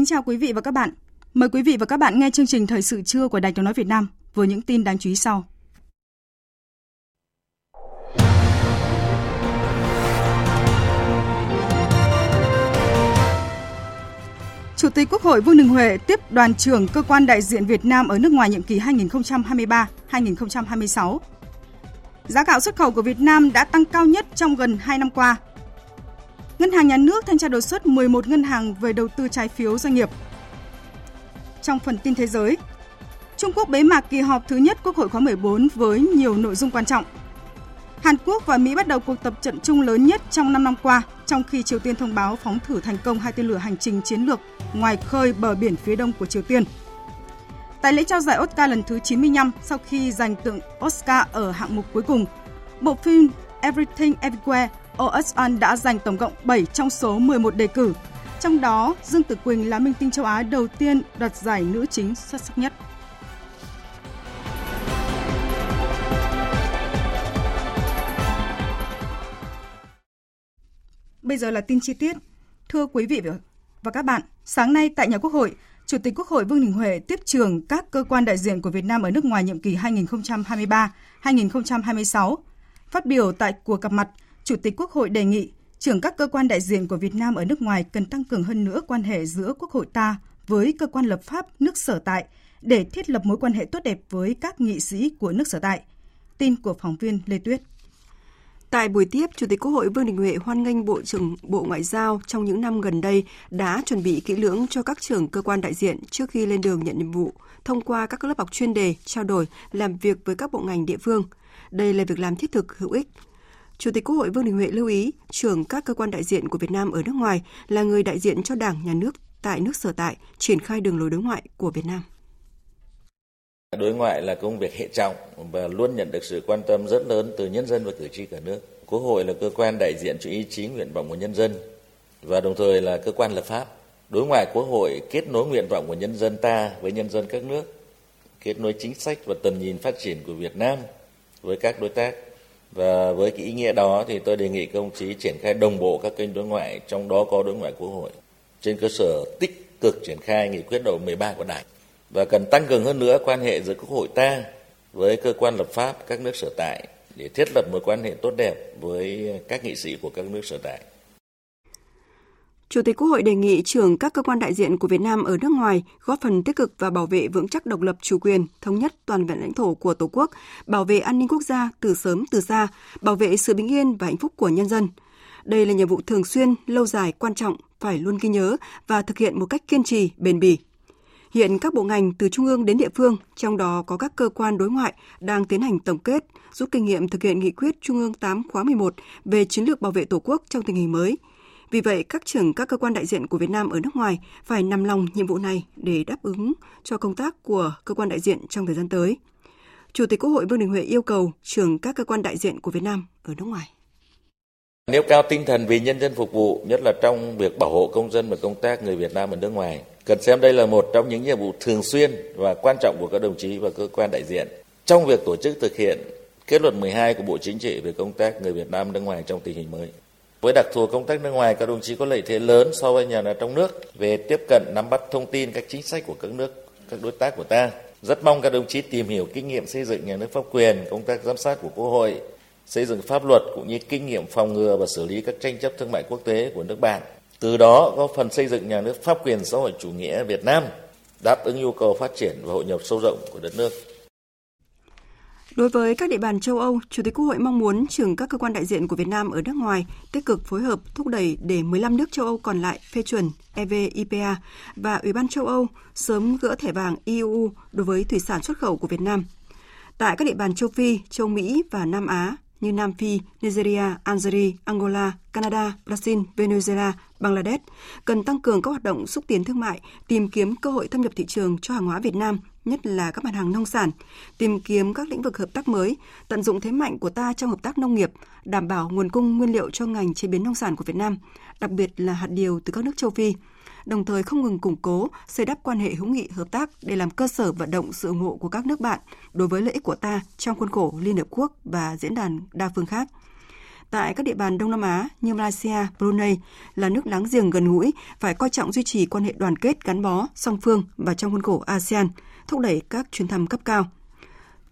Kính chào quý vị và các bạn. Mời quý vị và các bạn nghe chương trình Thời sự trưa của Đài Tiếng nói Việt Nam với những tin đáng chú ý sau. Chủ tịch Quốc hội Vương Đình Huệ tiếp đoàn trưởng cơ quan đại diện Việt Nam ở nước ngoài nhiệm kỳ 2023-2026. Giá gạo xuất khẩu của Việt Nam đã tăng cao nhất trong gần 2 năm qua Ngân hàng Nhà nước thanh tra đột xuất 11 ngân hàng về đầu tư trái phiếu doanh nghiệp. Trong phần tin thế giới, Trung Quốc bế mạc kỳ họp thứ nhất Quốc hội khóa 14 với nhiều nội dung quan trọng. Hàn Quốc và Mỹ bắt đầu cuộc tập trận chung lớn nhất trong 5 năm qua, trong khi Triều Tiên thông báo phóng thử thành công hai tên lửa hành trình chiến lược ngoài khơi bờ biển phía đông của Triều Tiên. Tại lễ trao giải Oscar lần thứ 95 sau khi giành tượng Oscar ở hạng mục cuối cùng, bộ phim Everything Everywhere OSN đã giành tổng cộng 7 trong số 11 đề cử. Trong đó, Dương Tử Quỳnh là minh tinh châu Á đầu tiên đoạt giải nữ chính xuất sắc nhất. Bây giờ là tin chi tiết. Thưa quý vị và các bạn, sáng nay tại nhà Quốc hội, Chủ tịch Quốc hội Vương Đình Huệ tiếp trường các cơ quan đại diện của Việt Nam ở nước ngoài nhiệm kỳ 2023-2026. Phát biểu tại cuộc gặp mặt, Chủ tịch Quốc hội đề nghị trưởng các cơ quan đại diện của Việt Nam ở nước ngoài cần tăng cường hơn nữa quan hệ giữa Quốc hội ta với cơ quan lập pháp nước sở tại để thiết lập mối quan hệ tốt đẹp với các nghị sĩ của nước sở tại. Tin của phóng viên Lê Tuyết. Tại buổi tiếp, Chủ tịch Quốc hội Vương Đình Huệ hoan nghênh Bộ trưởng Bộ Ngoại giao trong những năm gần đây đã chuẩn bị kỹ lưỡng cho các trưởng cơ quan đại diện trước khi lên đường nhận nhiệm vụ, thông qua các lớp học chuyên đề, trao đổi, làm việc với các bộ ngành địa phương. Đây là việc làm thiết thực, hữu ích, Chủ tịch Quốc hội Vương Đình Huệ lưu ý, trưởng các cơ quan đại diện của Việt Nam ở nước ngoài là người đại diện cho Đảng, Nhà nước tại nước sở tại, triển khai đường lối đối ngoại của Việt Nam. Đối ngoại là công việc hệ trọng và luôn nhận được sự quan tâm rất lớn từ nhân dân và cử tri cả nước. Quốc hội là cơ quan đại diện cho ý chí nguyện vọng của nhân dân và đồng thời là cơ quan lập pháp. Đối ngoại Quốc hội kết nối nguyện vọng của nhân dân ta với nhân dân các nước, kết nối chính sách và tầm nhìn phát triển của Việt Nam với các đối tác và với cái ý nghĩa đó thì tôi đề nghị các ông chí triển khai đồng bộ các kênh đối ngoại, trong đó có đối ngoại quốc hội, trên cơ sở tích cực triển khai nghị quyết đầu 13 của Đảng và cần tăng cường hơn nữa quan hệ giữa quốc hội ta với cơ quan lập pháp các nước sở tại để thiết lập mối quan hệ tốt đẹp với các nghị sĩ của các nước sở tại. Chủ tịch Quốc hội đề nghị trưởng các cơ quan đại diện của Việt Nam ở nước ngoài góp phần tích cực và bảo vệ vững chắc độc lập chủ quyền, thống nhất toàn vẹn lãnh thổ của Tổ quốc, bảo vệ an ninh quốc gia từ sớm từ xa, bảo vệ sự bình yên và hạnh phúc của nhân dân. Đây là nhiệm vụ thường xuyên, lâu dài, quan trọng, phải luôn ghi nhớ và thực hiện một cách kiên trì, bền bỉ. Hiện các bộ ngành từ trung ương đến địa phương, trong đó có các cơ quan đối ngoại đang tiến hành tổng kết, rút kinh nghiệm thực hiện nghị quyết Trung ương 8 khóa 11 về chiến lược bảo vệ Tổ quốc trong tình hình mới – vì vậy, các trưởng các cơ quan đại diện của Việt Nam ở nước ngoài phải nằm lòng nhiệm vụ này để đáp ứng cho công tác của cơ quan đại diện trong thời gian tới. Chủ tịch Quốc hội Vương Đình Huệ yêu cầu trưởng các cơ quan đại diện của Việt Nam ở nước ngoài. Nêu cao tinh thần vì nhân dân phục vụ, nhất là trong việc bảo hộ công dân và công tác người Việt Nam ở nước ngoài. Cần xem đây là một trong những nhiệm vụ thường xuyên và quan trọng của các đồng chí và cơ quan đại diện trong việc tổ chức thực hiện kết luận 12 của Bộ Chính trị về công tác người Việt Nam nước ngoài trong tình hình mới. Với đặc thù công tác nước ngoài, các đồng chí có lợi thế lớn so với nhà nước trong nước về tiếp cận nắm bắt thông tin các chính sách của các nước, các đối tác của ta. Rất mong các đồng chí tìm hiểu kinh nghiệm xây dựng nhà nước pháp quyền, công tác giám sát của Quốc hội, xây dựng pháp luật cũng như kinh nghiệm phòng ngừa và xử lý các tranh chấp thương mại quốc tế của nước bạn. Từ đó có phần xây dựng nhà nước pháp quyền xã hội chủ nghĩa Việt Nam đáp ứng nhu cầu phát triển và hội nhập sâu rộng của đất nước. Đối với các địa bàn châu Âu, Chủ tịch Quốc hội mong muốn trưởng các cơ quan đại diện của Việt Nam ở nước ngoài tích cực phối hợp thúc đẩy để 15 nước châu Âu còn lại phê chuẩn EVIPA và Ủy ban châu Âu sớm gỡ thẻ vàng EU đối với thủy sản xuất khẩu của Việt Nam. Tại các địa bàn châu Phi, châu Mỹ và Nam Á như Nam Phi, Nigeria, Algeria, Angola, Canada, Brazil, Venezuela, Bangladesh cần tăng cường các hoạt động xúc tiến thương mại, tìm kiếm cơ hội thâm nhập thị trường cho hàng hóa Việt Nam, nhất là các mặt hàng nông sản, tìm kiếm các lĩnh vực hợp tác mới, tận dụng thế mạnh của ta trong hợp tác nông nghiệp, đảm bảo nguồn cung nguyên liệu cho ngành chế biến nông sản của Việt Nam, đặc biệt là hạt điều từ các nước châu Phi đồng thời không ngừng củng cố, xây đắp quan hệ hữu nghị hợp tác để làm cơ sở vận động sự ủng hộ của các nước bạn đối với lợi ích của ta trong khuôn khổ Liên Hợp Quốc và diễn đàn đa phương khác. Tại các địa bàn Đông Nam Á như Malaysia, Brunei là nước láng giềng gần gũi, phải coi trọng duy trì quan hệ đoàn kết gắn bó, song phương và trong khuôn khổ ASEAN, thúc đẩy các chuyến thăm cấp cao.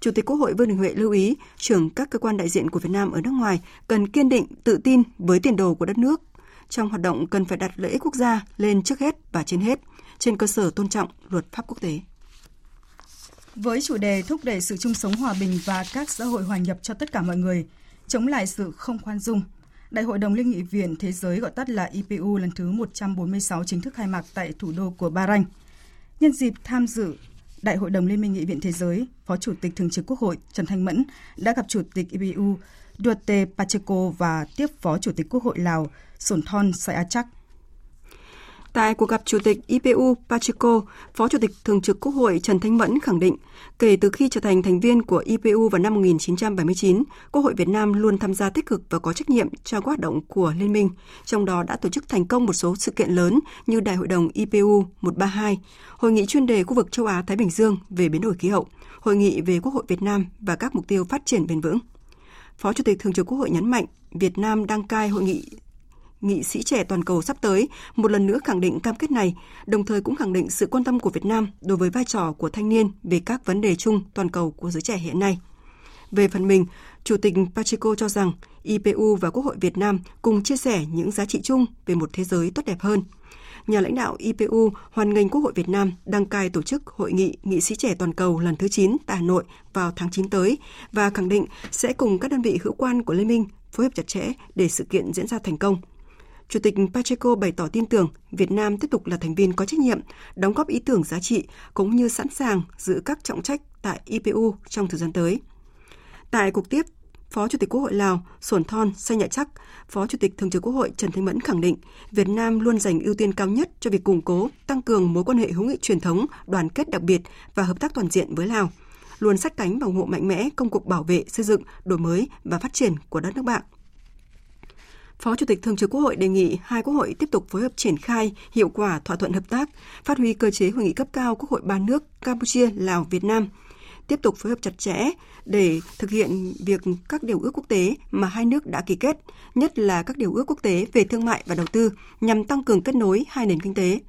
Chủ tịch Quốc hội Vương Đình Huệ lưu ý, trưởng các cơ quan đại diện của Việt Nam ở nước ngoài cần kiên định, tự tin với tiền đồ của đất nước, trong hoạt động cần phải đặt lợi ích quốc gia lên trước hết và trên hết, trên cơ sở tôn trọng luật pháp quốc tế. Với chủ đề thúc đẩy sự chung sống hòa bình và các xã hội hòa nhập cho tất cả mọi người, chống lại sự không khoan dung, Đại hội đồng Liên nghị viện Thế giới gọi tắt là IPU lần thứ 146 chính thức khai mạc tại thủ đô của Bahrain. Nhân dịp tham dự Đại hội đồng Liên minh Nghị viện Thế giới, Phó Chủ tịch Thường trực Quốc hội Trần Thanh Mẫn đã gặp Chủ tịch IPU Duarte Pacheco và tiếp Phó Chủ tịch Quốc hội Lào Sổn Thon Sayachak. Tại cuộc gặp Chủ tịch IPU Pacheco, Phó Chủ tịch Thường trực Quốc hội Trần Thanh Mẫn khẳng định, kể từ khi trở thành thành viên của IPU vào năm 1979, Quốc hội Việt Nam luôn tham gia tích cực và có trách nhiệm cho các hoạt động của Liên minh, trong đó đã tổ chức thành công một số sự kiện lớn như Đại hội đồng IPU 132, Hội nghị chuyên đề khu vực châu Á-Thái Bình Dương về biến đổi khí hậu, Hội nghị về Quốc hội Việt Nam và các mục tiêu phát triển bền vững. Phó Chủ tịch Thường trực Quốc hội nhấn mạnh, Việt Nam đăng cai hội nghị nghị sĩ trẻ toàn cầu sắp tới một lần nữa khẳng định cam kết này, đồng thời cũng khẳng định sự quan tâm của Việt Nam đối với vai trò của thanh niên về các vấn đề chung toàn cầu của giới trẻ hiện nay. Về phần mình, Chủ tịch Pacheco cho rằng IPU và Quốc hội Việt Nam cùng chia sẻ những giá trị chung về một thế giới tốt đẹp hơn – nhà lãnh đạo IPU hoan nghênh Quốc hội Việt Nam đăng cai tổ chức Hội nghị Nghị sĩ trẻ toàn cầu lần thứ 9 tại Hà Nội vào tháng 9 tới và khẳng định sẽ cùng các đơn vị hữu quan của Liên minh phối hợp chặt chẽ để sự kiện diễn ra thành công. Chủ tịch Pacheco bày tỏ tin tưởng Việt Nam tiếp tục là thành viên có trách nhiệm, đóng góp ý tưởng giá trị cũng như sẵn sàng giữ các trọng trách tại IPU trong thời gian tới. Tại cuộc tiếp Phó Chủ tịch Quốc hội Lào Sổn Thon Say Nhạ Chắc, Phó Chủ tịch Thường trực Quốc hội Trần Thanh Mẫn khẳng định Việt Nam luôn dành ưu tiên cao nhất cho việc củng cố, tăng cường mối quan hệ hữu nghị truyền thống, đoàn kết đặc biệt và hợp tác toàn diện với Lào, luôn sát cánh và ủng hộ mạnh mẽ công cuộc bảo vệ, xây dựng, đổi mới và phát triển của đất nước bạn. Phó Chủ tịch Thường trực Quốc hội đề nghị hai quốc hội tiếp tục phối hợp triển khai hiệu quả thỏa thuận hợp tác, phát huy cơ chế hội nghị cấp cao Quốc hội ba nước Campuchia, Lào, Việt Nam – tiếp tục phối hợp chặt chẽ để thực hiện việc các điều ước quốc tế mà hai nước đã ký kết, nhất là các điều ước quốc tế về thương mại và đầu tư nhằm tăng cường kết nối hai nền kinh tế.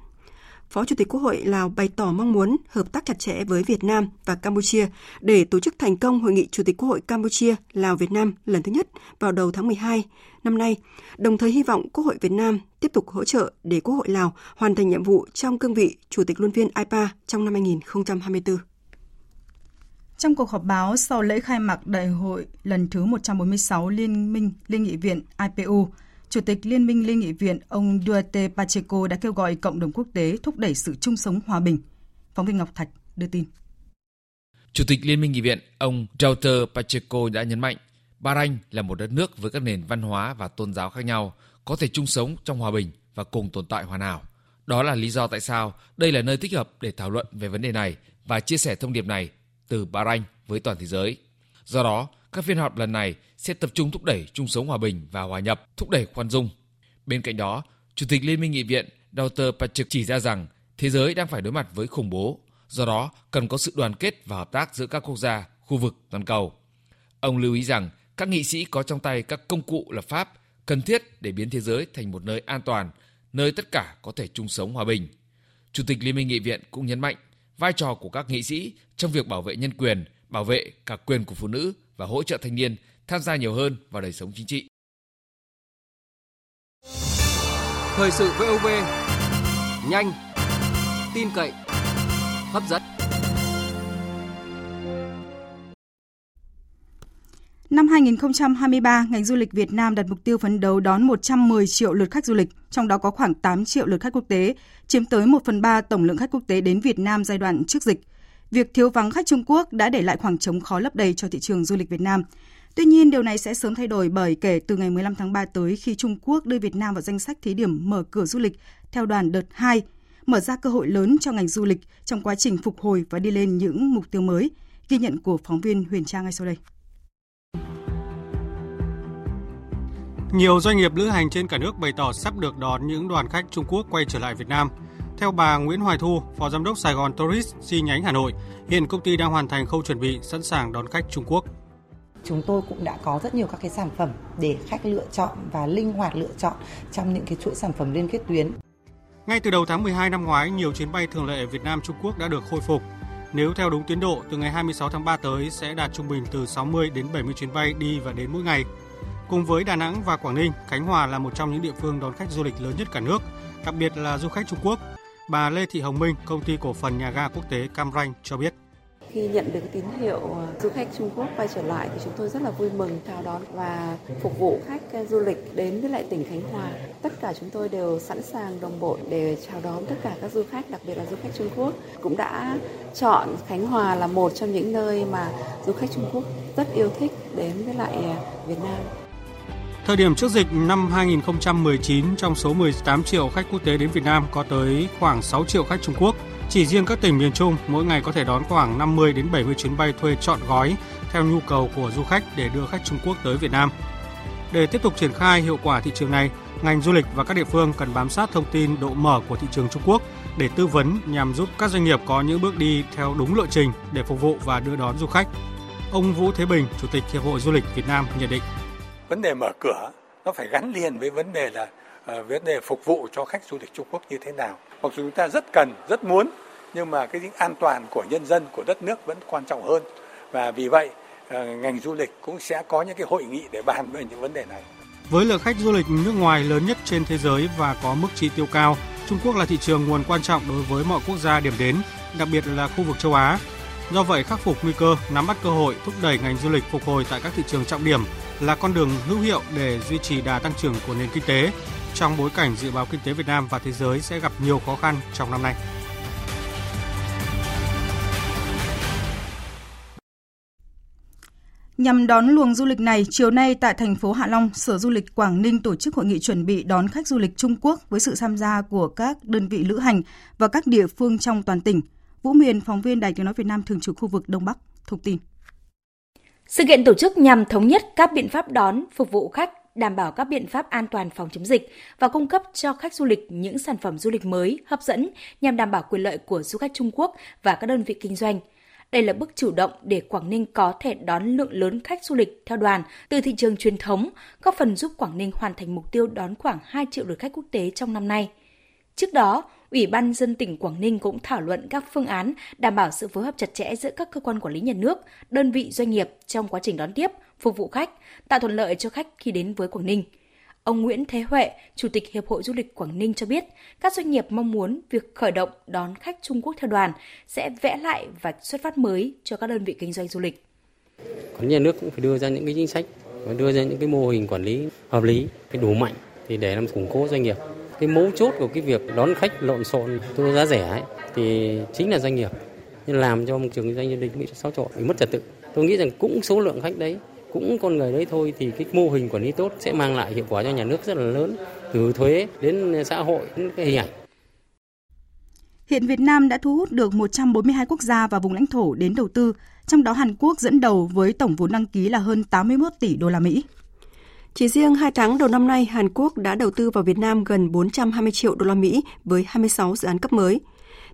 Phó Chủ tịch Quốc hội Lào bày tỏ mong muốn hợp tác chặt chẽ với Việt Nam và Campuchia để tổ chức thành công hội nghị Chủ tịch Quốc hội Campuchia Lào Việt Nam lần thứ nhất vào đầu tháng 12 năm nay, đồng thời hy vọng Quốc hội Việt Nam tiếp tục hỗ trợ để Quốc hội Lào hoàn thành nhiệm vụ trong cương vị Chủ tịch luân phiên IPA trong năm 2024. Trong cuộc họp báo sau lễ khai mạc đại hội lần thứ 146 Liên minh Liên nghị viện IPU, Chủ tịch Liên minh Liên nghị viện ông Duarte Pacheco đã kêu gọi cộng đồng quốc tế thúc đẩy sự chung sống hòa bình. Phóng viên Ngọc Thạch đưa tin. Chủ tịch Liên minh nghị viện ông Duarte Pacheco đã nhấn mạnh Bahrain là một đất nước với các nền văn hóa và tôn giáo khác nhau, có thể chung sống trong hòa bình và cùng tồn tại hoàn hảo. Đó là lý do tại sao đây là nơi thích hợp để thảo luận về vấn đề này và chia sẻ thông điệp này từ Bahrain với toàn thế giới. Do đó, các phiên họp lần này sẽ tập trung thúc đẩy chung sống hòa bình và hòa nhập, thúc đẩy khoan dung. Bên cạnh đó, Chủ tịch Liên minh Nghị viện Dr. Patrick chỉ ra rằng thế giới đang phải đối mặt với khủng bố, do đó cần có sự đoàn kết và hợp tác giữa các quốc gia, khu vực, toàn cầu. Ông lưu ý rằng các nghị sĩ có trong tay các công cụ lập pháp cần thiết để biến thế giới thành một nơi an toàn, nơi tất cả có thể chung sống hòa bình. Chủ tịch Liên minh Nghị viện cũng nhấn mạnh vai trò của các nghị sĩ trong việc bảo vệ nhân quyền, bảo vệ cả quyền của phụ nữ và hỗ trợ thanh niên tham gia nhiều hơn vào đời sống chính trị. Thời sự VOV nhanh, tin cậy, hấp dẫn. Năm 2023, ngành du lịch Việt Nam đặt mục tiêu phấn đấu đón 110 triệu lượt khách du lịch, trong đó có khoảng 8 triệu lượt khách quốc tế, chiếm tới 1 phần 3 tổng lượng khách quốc tế đến Việt Nam giai đoạn trước dịch. Việc thiếu vắng khách Trung Quốc đã để lại khoảng trống khó lấp đầy cho thị trường du lịch Việt Nam. Tuy nhiên, điều này sẽ sớm thay đổi bởi kể từ ngày 15 tháng 3 tới khi Trung Quốc đưa Việt Nam vào danh sách thí điểm mở cửa du lịch theo đoàn đợt 2, mở ra cơ hội lớn cho ngành du lịch trong quá trình phục hồi và đi lên những mục tiêu mới. Ghi nhận của phóng viên Huyền Trang ngay sau đây. Nhiều doanh nghiệp lữ hành trên cả nước bày tỏ sắp được đón những đoàn khách Trung Quốc quay trở lại Việt Nam. Theo bà Nguyễn Hoài Thu, Phó Giám đốc Sài Gòn Tourist chi nhánh Hà Nội, hiện công ty đang hoàn thành khâu chuẩn bị sẵn sàng đón khách Trung Quốc. Chúng tôi cũng đã có rất nhiều các cái sản phẩm để khách lựa chọn và linh hoạt lựa chọn trong những cái chuỗi sản phẩm liên kết tuyến. Ngay từ đầu tháng 12 năm ngoái, nhiều chuyến bay thường lệ Việt Nam Trung Quốc đã được khôi phục. Nếu theo đúng tiến độ, từ ngày 26 tháng 3 tới sẽ đạt trung bình từ 60 đến 70 chuyến bay đi và đến mỗi ngày. Cùng với Đà Nẵng và Quảng Ninh, Khánh Hòa là một trong những địa phương đón khách du lịch lớn nhất cả nước, đặc biệt là du khách Trung Quốc. Bà Lê Thị Hồng Minh, công ty cổ phần nhà ga quốc tế Cam Ranh cho biết. Khi nhận được tín hiệu ờ, du khách Trung Quốc quay trở lại thì chúng tôi rất là vui mừng chào đón và phục vụ khách ờ, du lịch đến với lại tỉnh Khánh Hòa. Tất cả chúng tôi đều sẵn sàng đồng bộ để chào đón tất cả các du khách, đặc biệt là du khách Trung Quốc. Cũng đã chọn Khánh Hòa là một trong những nơi mà du khách Trung Quốc rất yêu thích đến với lại ờ, Việt Nam. Thời điểm trước dịch năm 2019, trong số 18 triệu khách quốc tế đến Việt Nam có tới khoảng 6 triệu khách Trung Quốc. Chỉ riêng các tỉnh miền Trung mỗi ngày có thể đón khoảng 50 đến 70 chuyến bay thuê chọn gói theo nhu cầu của du khách để đưa khách Trung Quốc tới Việt Nam. Để tiếp tục triển khai hiệu quả thị trường này, ngành du lịch và các địa phương cần bám sát thông tin độ mở của thị trường Trung Quốc để tư vấn nhằm giúp các doanh nghiệp có những bước đi theo đúng lộ trình để phục vụ và đưa đón du khách. Ông Vũ Thế Bình, Chủ tịch Hiệp hội Du lịch Việt Nam nhận định vấn đề mở cửa nó phải gắn liền với vấn đề là uh, vấn đề phục vụ cho khách du lịch Trung Quốc như thế nào. Mặc dù chúng ta rất cần, rất muốn, nhưng mà cái tính an toàn của nhân dân, của đất nước vẫn quan trọng hơn. Và vì vậy, ờ, ngành du lịch cũng sẽ có những cái hội nghị để bàn về những vấn đề này. Với lượng khách du lịch nước ngoài lớn nhất trên thế giới và có mức chi tiêu cao, Trung Quốc là thị trường nguồn quan trọng đối với mọi quốc gia điểm đến, đặc biệt là khu vực châu Á. Do vậy, khắc phục nguy cơ, nắm bắt cơ hội, thúc đẩy ngành du lịch phục hồi tại các thị trường trọng điểm là con đường hữu hiệu để duy trì đà tăng trưởng của nền kinh tế trong bối cảnh dự báo kinh tế Việt Nam và thế giới sẽ gặp nhiều khó khăn trong năm nay. Nhằm đón luồng du lịch này, chiều nay tại thành phố Hạ Long, Sở Du lịch Quảng Ninh tổ chức hội nghị chuẩn bị đón khách du lịch Trung Quốc với sự tham gia của các đơn vị lữ hành và các địa phương trong toàn tỉnh. Vũ Miền, phóng viên Đài Tiếng Nói Việt Nam thường trú khu vực Đông Bắc, thông tin. Sự kiện tổ chức nhằm thống nhất các biện pháp đón, phục vụ khách, đảm bảo các biện pháp an toàn phòng chống dịch và cung cấp cho khách du lịch những sản phẩm du lịch mới, hấp dẫn nhằm đảm bảo quyền lợi của du khách Trung Quốc và các đơn vị kinh doanh. Đây là bước chủ động để Quảng Ninh có thể đón lượng lớn khách du lịch theo đoàn từ thị trường truyền thống, góp phần giúp Quảng Ninh hoàn thành mục tiêu đón khoảng 2 triệu lượt khách quốc tế trong năm nay. Trước đó, Ủy ban dân tỉnh Quảng Ninh cũng thảo luận các phương án đảm bảo sự phối hợp chặt chẽ giữa các cơ quan quản lý nhà nước, đơn vị doanh nghiệp trong quá trình đón tiếp, phục vụ khách, tạo thuận lợi cho khách khi đến với Quảng Ninh. Ông Nguyễn Thế Huệ, Chủ tịch Hiệp hội Du lịch Quảng Ninh cho biết, các doanh nghiệp mong muốn việc khởi động đón khách Trung Quốc theo đoàn sẽ vẽ lại và xuất phát mới cho các đơn vị kinh doanh du lịch. Còn nhà nước cũng phải đưa ra những cái chính sách và đưa ra những cái mô hình quản lý hợp lý, cái đủ mạnh thì để làm củng cố doanh nghiệp cái mấu chốt của cái việc đón khách lộn xộn thu giá rẻ ấy, thì chính là doanh nghiệp nhưng làm cho môi trường doanh nghiệp bị xáo trộn bị mất trật tự tôi nghĩ rằng cũng số lượng khách đấy cũng con người đấy thôi thì cái mô hình quản lý tốt sẽ mang lại hiệu quả cho nhà nước rất là lớn từ thuế đến xã hội đến cái hình ảnh Hiện Việt Nam đã thu hút được 142 quốc gia và vùng lãnh thổ đến đầu tư, trong đó Hàn Quốc dẫn đầu với tổng vốn đăng ký là hơn 81 tỷ đô la Mỹ. Chỉ riêng 2 tháng đầu năm nay, Hàn Quốc đã đầu tư vào Việt Nam gần 420 triệu đô la Mỹ với 26 dự án cấp mới.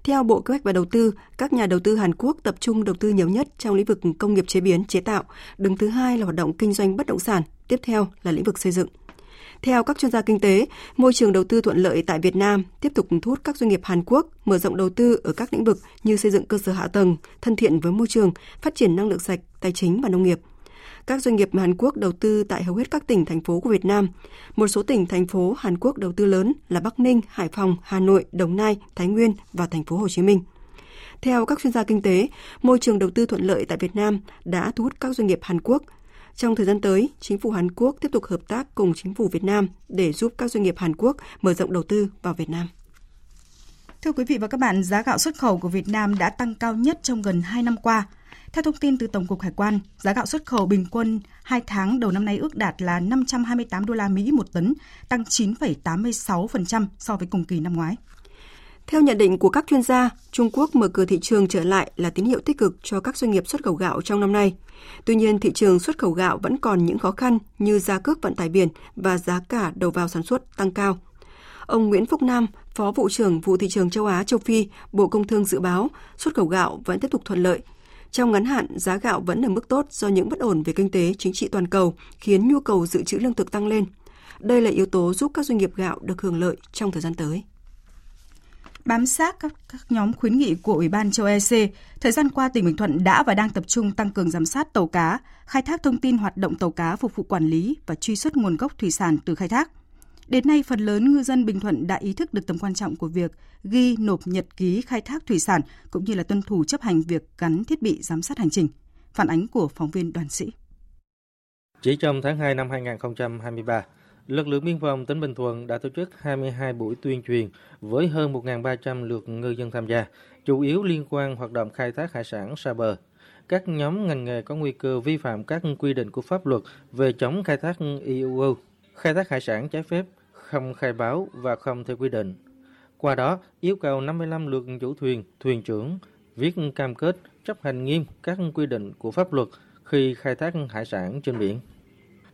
Theo Bộ Kế hoạch và Đầu tư, các nhà đầu tư Hàn Quốc tập trung đầu tư nhiều nhất trong lĩnh vực công nghiệp chế biến, chế tạo, đứng thứ hai là hoạt động kinh doanh bất động sản, tiếp theo là lĩnh vực xây dựng. Theo các chuyên gia kinh tế, môi trường đầu tư thuận lợi tại Việt Nam tiếp tục thu hút các doanh nghiệp Hàn Quốc mở rộng đầu tư ở các lĩnh vực như xây dựng cơ sở hạ tầng, thân thiện với môi trường, phát triển năng lượng sạch, tài chính và nông nghiệp – các doanh nghiệp Hàn Quốc đầu tư tại hầu hết các tỉnh, thành phố của Việt Nam. Một số tỉnh, thành phố Hàn Quốc đầu tư lớn là Bắc Ninh, Hải Phòng, Hà Nội, Đồng Nai, Thái Nguyên và thành phố Hồ Chí Minh. Theo các chuyên gia kinh tế, môi trường đầu tư thuận lợi tại Việt Nam đã thu hút các doanh nghiệp Hàn Quốc. Trong thời gian tới, chính phủ Hàn Quốc tiếp tục hợp tác cùng chính phủ Việt Nam để giúp các doanh nghiệp Hàn Quốc mở rộng đầu tư vào Việt Nam. Thưa quý vị và các bạn, giá gạo xuất khẩu của Việt Nam đã tăng cao nhất trong gần 2 năm qua. Theo thông tin từ Tổng cục Hải quan, giá gạo xuất khẩu bình quân 2 tháng đầu năm nay ước đạt là 528 đô la Mỹ một tấn, tăng 9,86% so với cùng kỳ năm ngoái. Theo nhận định của các chuyên gia, Trung Quốc mở cửa thị trường trở lại là tín hiệu tích cực cho các doanh nghiệp xuất khẩu gạo trong năm nay. Tuy nhiên, thị trường xuất khẩu gạo vẫn còn những khó khăn như giá cước vận tải biển và giá cả đầu vào sản xuất tăng cao. Ông Nguyễn Phúc Nam, Phó vụ trưởng vụ thị trường châu Á châu Phi, Bộ Công Thương dự báo xuất khẩu gạo vẫn tiếp tục thuận lợi. Trong ngắn hạn, giá gạo vẫn ở mức tốt do những bất ổn về kinh tế, chính trị toàn cầu khiến nhu cầu dự trữ lương thực tăng lên. Đây là yếu tố giúp các doanh nghiệp gạo được hưởng lợi trong thời gian tới bám sát các, các nhóm khuyến nghị của Ủy ban châu EC, thời gian qua tỉnh Bình Thuận đã và đang tập trung tăng cường giám sát tàu cá, khai thác thông tin hoạt động tàu cá phục vụ quản lý và truy xuất nguồn gốc thủy sản từ khai thác. Đến nay, phần lớn ngư dân Bình Thuận đã ý thức được tầm quan trọng của việc ghi nộp nhật ký khai thác thủy sản cũng như là tuân thủ chấp hành việc gắn thiết bị giám sát hành trình. Phản ánh của phóng viên đoàn sĩ. Chỉ trong tháng 2 năm 2023, lực lượng biên phòng tỉnh Bình Thuận đã tổ chức 22 buổi tuyên truyền với hơn 1.300 lượt ngư dân tham gia, chủ yếu liên quan hoạt động khai thác hải sản xa bờ. Các nhóm ngành nghề có nguy cơ vi phạm các quy định của pháp luật về chống khai thác IUU, khai thác hải sản trái phép, không khai báo và không theo quy định. Qua đó, yêu cầu 55 lượt chủ thuyền, thuyền trưởng viết cam kết chấp hành nghiêm các quy định của pháp luật khi khai thác hải sản trên biển.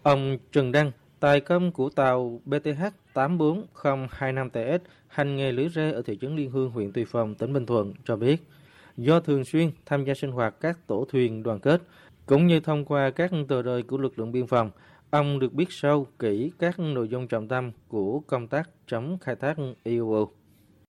Ông Trần Đăng, Tài công của tàu BTH 84025TS hành nghề lưới rê ở thị trấn Liên Hương, huyện Tuy Phong, tỉnh Bình Thuận cho biết, do thường xuyên tham gia sinh hoạt các tổ thuyền đoàn kết, cũng như thông qua các tờ rơi của lực lượng biên phòng, ông được biết sâu kỹ các nội dung trọng tâm của công tác chống khai thác IUU.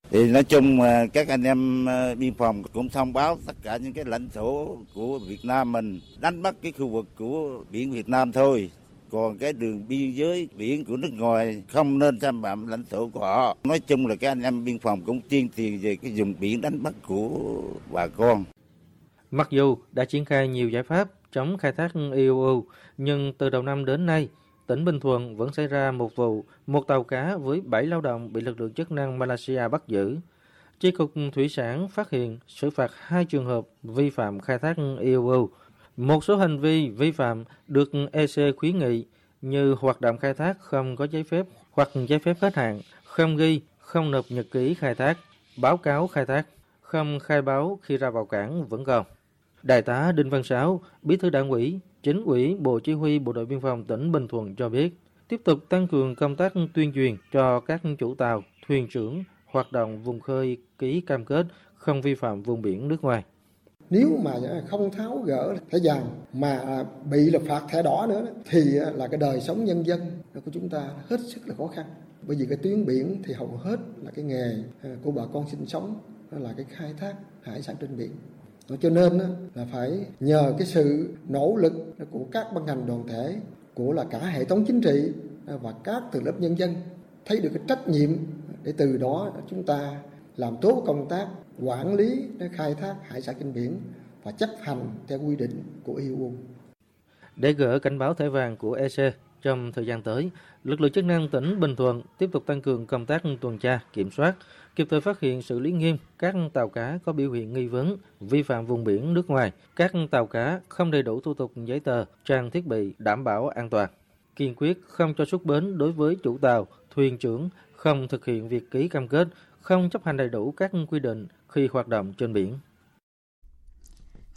Thì nói chung các anh em ờ, biên phòng cũng thông báo tất cả những cái lãnh thổ của Việt Nam mình đánh bắt cái khu vực của biển Việt Nam thôi còn cái đường biên giới biển của nước ngoài không nên xâm phạm lãnh thổ của họ. Nói chung là các anh em biên phòng cũng tuyên truyền về cái vùng biển đánh bắt của bà con. Mặc dù đã triển khai nhiều giải pháp chống khai thác IUU, nhưng từ đầu năm đến nay, tỉnh Bình Thuận vẫn xảy ra một vụ, một tàu cá với 7 lao động bị lực lượng chức năng Malaysia bắt giữ. Chi cục Thủy sản phát hiện xử phạt hai trường hợp vi phạm khai thác IUU một số hành vi vi phạm được EC khuyến nghị như hoạt động khai thác không có giấy phép hoặc giấy phép hết hạn, không ghi, không nộp nhật ký khai thác, báo cáo khai thác, không khai báo khi ra vào cảng vẫn còn. Đại tá Đinh Văn Sáu, Bí thư Đảng ủy, Chính ủy Bộ Chỉ huy Bộ đội Biên phòng tỉnh Bình Thuận cho biết, tiếp tục tăng cường công tác tuyên truyền cho các chủ tàu, thuyền trưởng hoạt động vùng khơi ký cam kết không vi phạm vùng biển nước ngoài. Nếu mà không tháo gỡ thẻ vàng mà bị là phạt thẻ đỏ nữa thì là cái đời sống nhân dân của chúng ta hết sức là khó khăn. Bởi vì cái tuyến biển thì hầu hết là cái nghề của bà con sinh sống là cái khai thác hải sản trên biển. Cho nên là phải nhờ cái sự nỗ lực của các ban ngành đoàn thể, của là cả hệ thống chính trị và các tầng lớp nhân dân thấy được cái trách nhiệm để từ đó chúng ta làm tốt công tác quản lý khai thác hải sản trên biển và chấp hành theo quy định của EU. Để gỡ cảnh báo thẻ vàng của EC trong thời gian tới, lực lượng chức năng tỉnh Bình Thuận tiếp tục tăng cường công tác tuần tra, kiểm soát, kịp thời phát hiện xử lý nghiêm các tàu cá có biểu hiện nghi vấn vi phạm vùng biển nước ngoài, các tàu cá không đầy đủ thủ tục giấy tờ, trang thiết bị đảm bảo an toàn. Kiên quyết không cho xuất bến đối với chủ tàu, thuyền trưởng không thực hiện việc ký cam kết, không chấp hành đầy đủ các quy định khi hoạt động trên biển.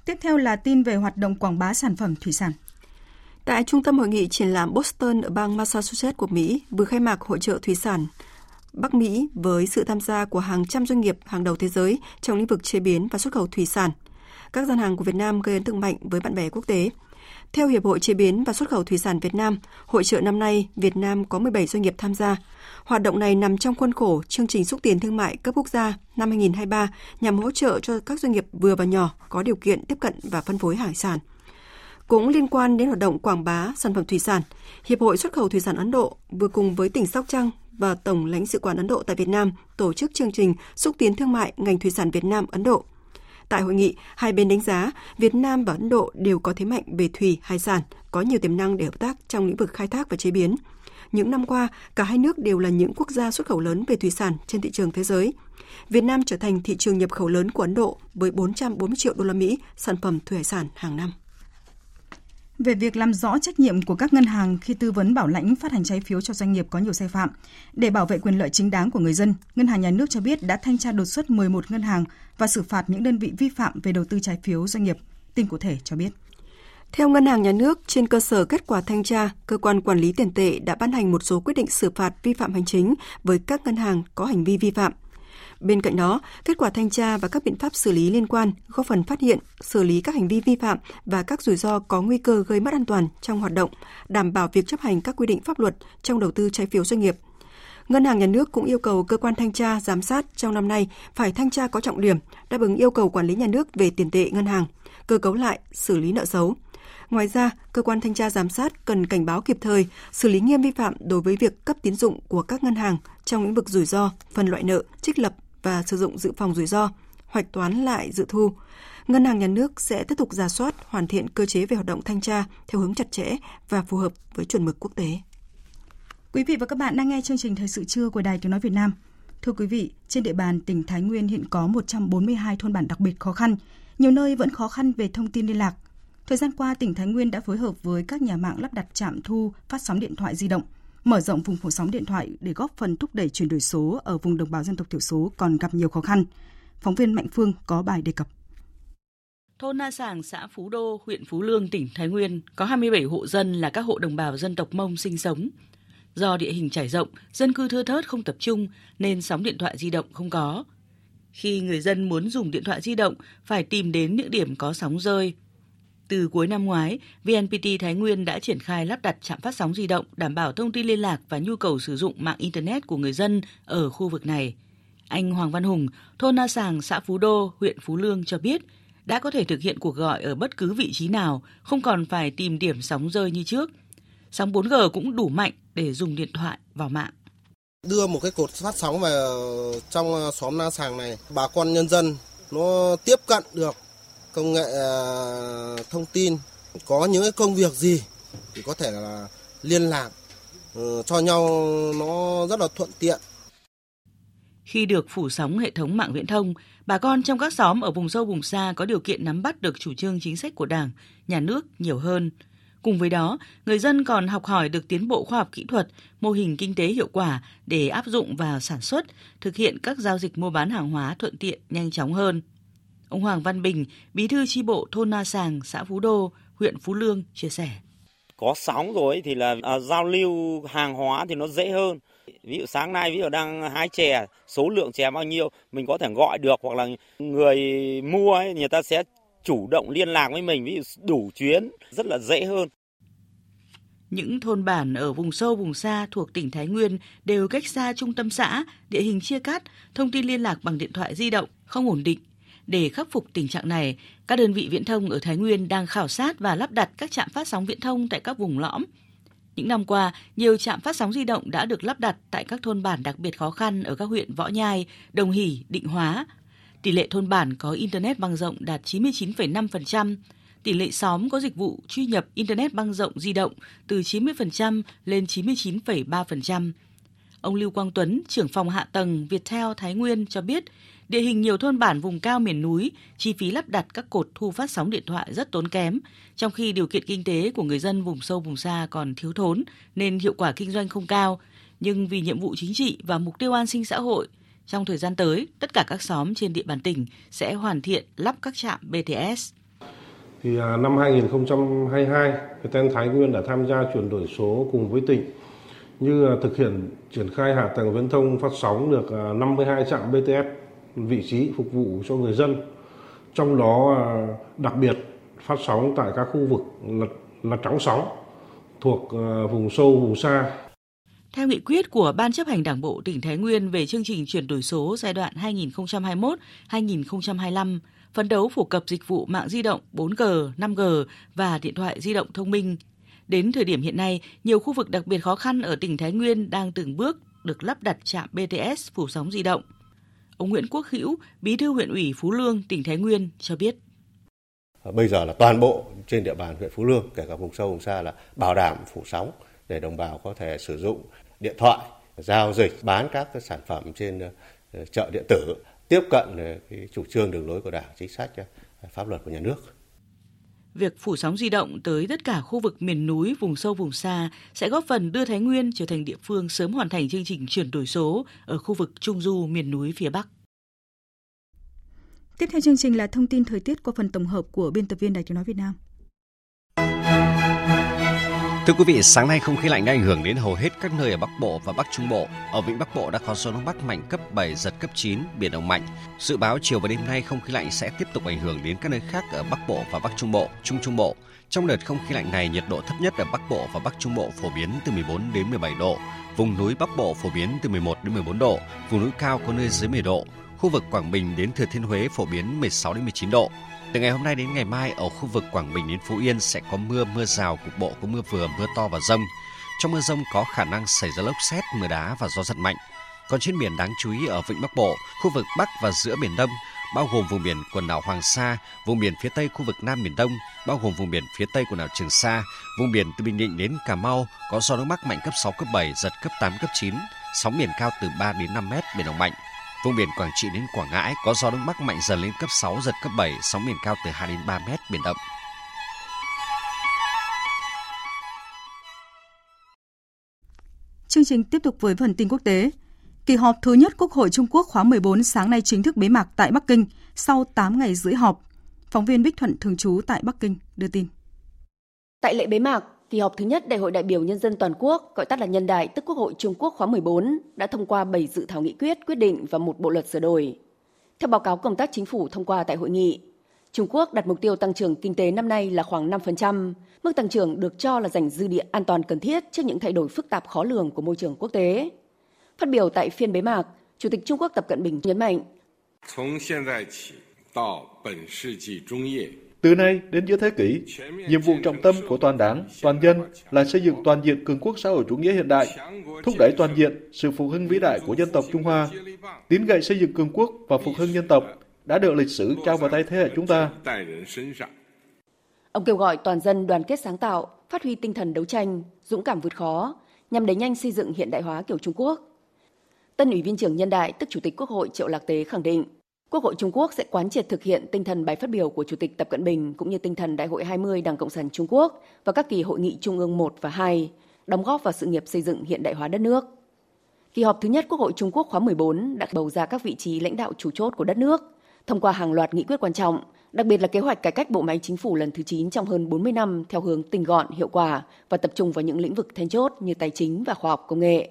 Tiếp theo là tin về hoạt động quảng bá sản phẩm thủy sản. Tại Trung tâm Hội nghị Triển lãm Boston ở bang Massachusetts của Mỹ vừa khai mạc Hội trợ Thủy sản Bắc Mỹ với sự tham gia của hàng trăm doanh nghiệp hàng đầu thế giới trong lĩnh vực chế biến và xuất khẩu thủy sản. Các gian hàng của Việt Nam gây ấn tượng mạnh với bạn bè quốc tế. Theo Hiệp hội Chế biến và Xuất khẩu Thủy sản Việt Nam, hội trợ năm nay Việt Nam có 17 doanh nghiệp tham gia. Hoạt động này nằm trong khuôn khổ chương trình xúc tiến thương mại cấp quốc gia năm 2023 nhằm hỗ trợ cho các doanh nghiệp vừa và nhỏ có điều kiện tiếp cận và phân phối hải sản. Cũng liên quan đến hoạt động quảng bá sản phẩm thủy sản, Hiệp hội Xuất khẩu Thủy sản Ấn Độ vừa cùng với tỉnh Sóc Trăng và Tổng lãnh sự quán Ấn Độ tại Việt Nam tổ chức chương trình xúc tiến thương mại ngành thủy sản Việt Nam Ấn Độ – Tại hội nghị, hai bên đánh giá Việt Nam và Ấn Độ đều có thế mạnh về thủy, hải sản, có nhiều tiềm năng để hợp tác trong lĩnh vực khai thác và chế biến. Những năm qua, cả hai nước đều là những quốc gia xuất khẩu lớn về thủy sản trên thị trường thế giới. Việt Nam trở thành thị trường nhập khẩu lớn của Ấn Độ với 440 triệu đô la Mỹ sản phẩm thủy hải sản hàng năm. Về việc làm rõ trách nhiệm của các ngân hàng khi tư vấn bảo lãnh phát hành trái phiếu cho doanh nghiệp có nhiều sai phạm, để bảo vệ quyền lợi chính đáng của người dân, Ngân hàng Nhà nước cho biết đã thanh tra đột xuất 11 ngân hàng và xử phạt những đơn vị vi phạm về đầu tư trái phiếu doanh nghiệp. Tin cụ thể cho biết. Theo Ngân hàng Nhà nước, trên cơ sở kết quả thanh tra, cơ quan quản lý tiền tệ đã ban hành một số quyết định xử phạt vi phạm hành chính với các ngân hàng có hành vi vi phạm. Bên cạnh đó, kết quả thanh tra và các biện pháp xử lý liên quan góp phần phát hiện, xử lý các hành vi vi phạm và các rủi ro có nguy cơ gây mất an toàn trong hoạt động, đảm bảo việc chấp hành các quy định pháp luật trong đầu tư trái phiếu doanh nghiệp. Ngân hàng Nhà nước cũng yêu cầu cơ quan thanh tra giám sát trong năm nay phải thanh tra có trọng điểm, đáp ứng yêu cầu quản lý nhà nước về tiền tệ ngân hàng, cơ cấu lại, xử lý nợ xấu. Ngoài ra, cơ quan thanh tra giám sát cần cảnh báo kịp thời, xử lý nghiêm vi phạm đối với việc cấp tín dụng của các ngân hàng trong lĩnh vực rủi ro, phân loại nợ, trích lập và sử dụng dự phòng rủi ro, hoạch toán lại dự thu. Ngân hàng nhà nước sẽ tiếp tục giả soát, hoàn thiện cơ chế về hoạt động thanh tra theo hướng chặt chẽ và phù hợp với chuẩn mực quốc tế. Quý vị và các bạn đang nghe chương trình Thời sự trưa của Đài Tiếng Nói Việt Nam. Thưa quý vị, trên địa bàn tỉnh Thái Nguyên hiện có 142 thôn bản đặc biệt khó khăn. Nhiều nơi vẫn khó khăn về thông tin liên lạc. Thời gian qua, tỉnh Thái Nguyên đã phối hợp với các nhà mạng lắp đặt trạm thu phát sóng điện thoại di động – mở rộng vùng phủ sóng điện thoại để góp phần thúc đẩy chuyển đổi số ở vùng đồng bào dân tộc thiểu số còn gặp nhiều khó khăn. Phóng viên Mạnh Phương có bài đề cập. Thôn Na Sàng, xã Phú Đô, huyện Phú Lương, tỉnh Thái Nguyên có 27 hộ dân là các hộ đồng bào dân tộc Mông sinh sống. Do địa hình trải rộng, dân cư thưa thớt không tập trung nên sóng điện thoại di động không có. Khi người dân muốn dùng điện thoại di động phải tìm đến những điểm có sóng rơi, từ cuối năm ngoái, VNPT Thái Nguyên đã triển khai lắp đặt trạm phát sóng di động đảm bảo thông tin liên lạc và nhu cầu sử dụng mạng Internet của người dân ở khu vực này. Anh Hoàng Văn Hùng, thôn Na Sàng, xã Phú Đô, huyện Phú Lương cho biết, đã có thể thực hiện cuộc gọi ở bất cứ vị trí nào, không còn phải tìm điểm sóng rơi như trước. Sóng 4G cũng đủ mạnh để dùng điện thoại vào mạng. Đưa một cái cột phát sóng vào trong xóm Na Sàng này, bà con nhân dân nó tiếp cận được công nghệ à, thông tin có những cái công việc gì thì có thể là liên lạc ừ, cho nhau nó rất là thuận tiện. Khi được phủ sóng hệ thống mạng viễn thông, bà con trong các xóm ở vùng sâu vùng xa có điều kiện nắm bắt được chủ trương chính sách của Đảng, nhà nước nhiều hơn. Cùng với đó, người dân còn học hỏi được tiến bộ khoa học kỹ thuật, mô hình kinh tế hiệu quả để áp dụng vào sản xuất, thực hiện các giao dịch mua bán hàng hóa thuận tiện, nhanh chóng hơn. Ông Hoàng Văn Bình, bí thư chi bộ thôn Na Sàng, xã Phú Đô, huyện Phú Lương chia sẻ. Có sóng rồi thì là à, giao lưu hàng hóa thì nó dễ hơn. Ví dụ sáng nay ví dụ đang hái chè, số lượng chè bao nhiêu mình có thể gọi được hoặc là người mua ấy, người ta sẽ chủ động liên lạc với mình ví dụ đủ chuyến rất là dễ hơn. Những thôn bản ở vùng sâu vùng xa thuộc tỉnh Thái Nguyên đều cách xa trung tâm xã, địa hình chia cắt, thông tin liên lạc bằng điện thoại di động không ổn định để khắc phục tình trạng này, các đơn vị viễn thông ở Thái Nguyên đang khảo sát và lắp đặt các trạm phát sóng viễn thông tại các vùng lõm. Những năm qua, nhiều trạm phát sóng di động đã được lắp đặt tại các thôn bản đặc biệt khó khăn ở các huyện Võ Nhai, Đồng Hỷ, Định Hóa. Tỷ lệ thôn bản có Internet băng rộng đạt 99,5%, tỷ lệ xóm có dịch vụ truy nhập Internet băng rộng di động từ 90% lên 99,3%. Ông Lưu Quang Tuấn, trưởng phòng hạ tầng Viettel Thái Nguyên cho biết, Địa hình nhiều thôn bản vùng cao miền núi, chi phí lắp đặt các cột thu phát sóng điện thoại rất tốn kém, trong khi điều kiện kinh tế của người dân vùng sâu vùng xa còn thiếu thốn nên hiệu quả kinh doanh không cao. Nhưng vì nhiệm vụ chính trị và mục tiêu an sinh xã hội, trong thời gian tới, tất cả các xóm trên địa bàn tỉnh sẽ hoàn thiện lắp các trạm BTS. Thì à, năm 2022, Viettel Thái Nguyên đã tham gia chuyển đổi số cùng với tỉnh như à, thực hiện triển khai hạ tầng viễn thông phát sóng được à, 52 trạm BTS vị trí phục vụ cho người dân trong đó à, đặc biệt phát sóng tại các khu vực là, là trắng sóng thuộc à, vùng sâu vùng xa theo nghị quyết của Ban chấp hành Đảng bộ tỉnh Thái Nguyên về chương trình chuyển đổi số giai đoạn 2021-2025, phấn đấu phổ cập dịch vụ mạng di động 4G, 5G và điện thoại di động thông minh. Đến thời điểm hiện nay, nhiều khu vực đặc biệt khó khăn ở tỉnh Thái Nguyên đang từng bước được lắp đặt trạm BTS phủ sóng di động. Ông Nguyễn Quốc Hữu, Bí thư huyện ủy Phú Lương, tỉnh Thái Nguyên cho biết. Bây giờ là toàn bộ trên địa bàn huyện Phú Lương, kể cả vùng sâu vùng xa là bảo đảm phủ sóng để đồng bào có thể sử dụng điện thoại, giao dịch, bán các cái sản phẩm trên ờ, chợ điện tử, tiếp cận ờ, cái chủ trương đường lối của Đảng, chính sách, ờ, pháp luật của nhà nước. Việc phủ sóng di động tới tất cả khu vực miền núi, vùng sâu, vùng xa sẽ góp phần đưa Thái Nguyên trở thành địa phương sớm hoàn thành chương trình chuyển đổi số ở khu vực Trung Du miền núi phía Bắc. Tiếp theo chương trình là thông tin thời tiết qua phần tổng hợp của biên tập viên Đài tiếng nói Việt Nam. Thưa quý vị, sáng nay không khí lạnh đã ảnh hưởng đến hầu hết các nơi ở Bắc Bộ và Bắc Trung Bộ. Ở vịnh Bắc Bộ đã có gió đông bắc mạnh cấp 7, giật cấp 9, biển động mạnh. Dự báo chiều và đêm nay không khí lạnh sẽ tiếp tục ảnh hưởng đến các nơi khác ở Bắc Bộ và Bắc Trung Bộ, Trung Trung Bộ. Trong đợt không khí lạnh này, nhiệt độ thấp nhất ở Bắc Bộ và Bắc Trung Bộ phổ biến từ 14 đến 17 độ. Vùng núi Bắc Bộ phổ biến từ 11 đến 14 độ, vùng núi cao có nơi dưới 10 độ. Khu vực Quảng Bình đến Thừa Thiên Huế phổ biến 16 đến 19 độ. Từ ngày hôm nay đến ngày mai ở khu vực Quảng Bình đến Phú Yên sẽ có mưa, mưa rào, cục bộ có mưa vừa, mưa to và rông. Trong mưa rông có khả năng xảy ra lốc xét, mưa đá và gió giật mạnh. Còn trên biển đáng chú ý ở vịnh Bắc Bộ, khu vực Bắc và giữa Biển Đông, bao gồm vùng biển quần đảo Hoàng Sa, vùng biển phía Tây khu vực Nam Biển Đông, bao gồm vùng biển phía Tây quần đảo Trường Sa, vùng biển từ Bình Định đến Cà Mau có gió đông bắc mạnh cấp 6, cấp 7, giật cấp 8, cấp 9, sóng biển cao từ 3 đến 5 mét, biển động mạnh. Vùng biển Quảng Trị đến Quảng Ngãi có gió đông bắc mạnh dần lên cấp 6, giật cấp 7, sóng biển cao từ 2 đến 3 mét, biển động. Chương trình tiếp tục với phần tin quốc tế. Kỳ họp thứ nhất Quốc hội Trung Quốc khóa 14 sáng nay chính thức bế mạc tại Bắc Kinh sau 8 ngày rưỡi họp. Phóng viên Bích Thuận thường trú tại Bắc Kinh đưa tin. Tại lễ bế mạc, kỳ họp thứ nhất Đại hội đại biểu nhân dân toàn quốc, gọi tắt là Nhân đại, tức Quốc hội Trung Quốc khóa 14, đã thông qua 7 dự thảo nghị quyết, quyết định và một bộ luật sửa đổi. Theo báo cáo công tác chính phủ thông qua tại hội nghị, Trung Quốc đặt mục tiêu tăng trưởng kinh tế năm nay là khoảng 5%, mức tăng trưởng được cho là dành dư địa an toàn cần thiết trước những thay đổi phức tạp khó lường của môi trường quốc tế. Phát biểu tại phiên bế mạc, Chủ tịch Trung Quốc Tập Cận Bình nhấn mạnh, từ nay đến giữa thế kỷ, nhiệm vụ trọng tâm của toàn đảng, toàn dân là xây dựng toàn diện cường quốc xã hội chủ nghĩa hiện đại, thúc đẩy toàn diện sự phục hưng vĩ đại của dân tộc Trung Hoa, tín gậy xây dựng cường quốc và phục hưng dân tộc đã được lịch sử trao vào tay thế hệ chúng ta. Ông kêu gọi toàn dân đoàn kết sáng tạo, phát huy tinh thần đấu tranh, dũng cảm vượt khó, nhằm đẩy nhanh xây dựng hiện đại hóa kiểu Trung Quốc. Tân Ủy viên trưởng Nhân đại, tức Chủ tịch Quốc hội Triệu Lạc Tế khẳng định, Quốc hội Trung Quốc sẽ quán triệt thực hiện tinh thần bài phát biểu của Chủ tịch Tập Cận Bình cũng như tinh thần Đại hội 20 Đảng Cộng sản Trung Quốc và các kỳ hội nghị Trung ương 1 và 2, đóng góp vào sự nghiệp xây dựng hiện đại hóa đất nước. Kỳ họp thứ nhất Quốc hội Trung Quốc khóa 14 đã bầu ra các vị trí lãnh đạo chủ chốt của đất nước, thông qua hàng loạt nghị quyết quan trọng, đặc biệt là kế hoạch cải cách bộ máy chính phủ lần thứ 9 trong hơn 40 năm theo hướng tinh gọn, hiệu quả và tập trung vào những lĩnh vực then chốt như tài chính và khoa học công nghệ.